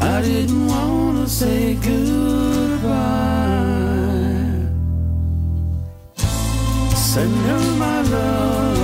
I didn't want to say goodbye. Send her my love,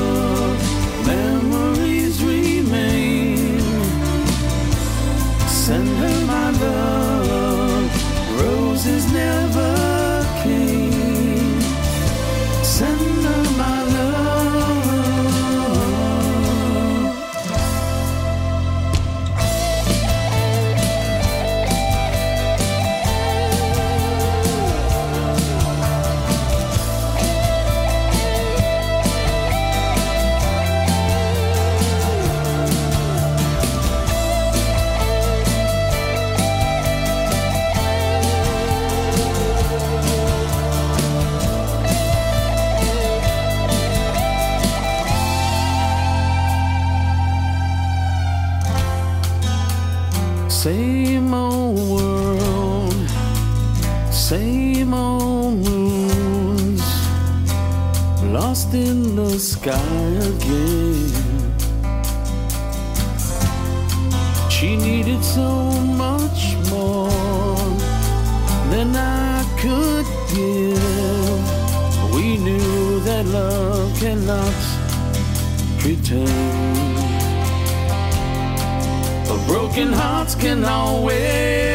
in the sky again. She needed so much more than I could give. We knew that love cannot pretend. But broken hearts can always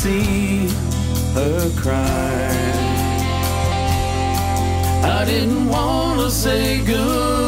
see her cry. I didn't want to say goodbye.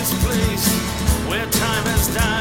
This place where time has died.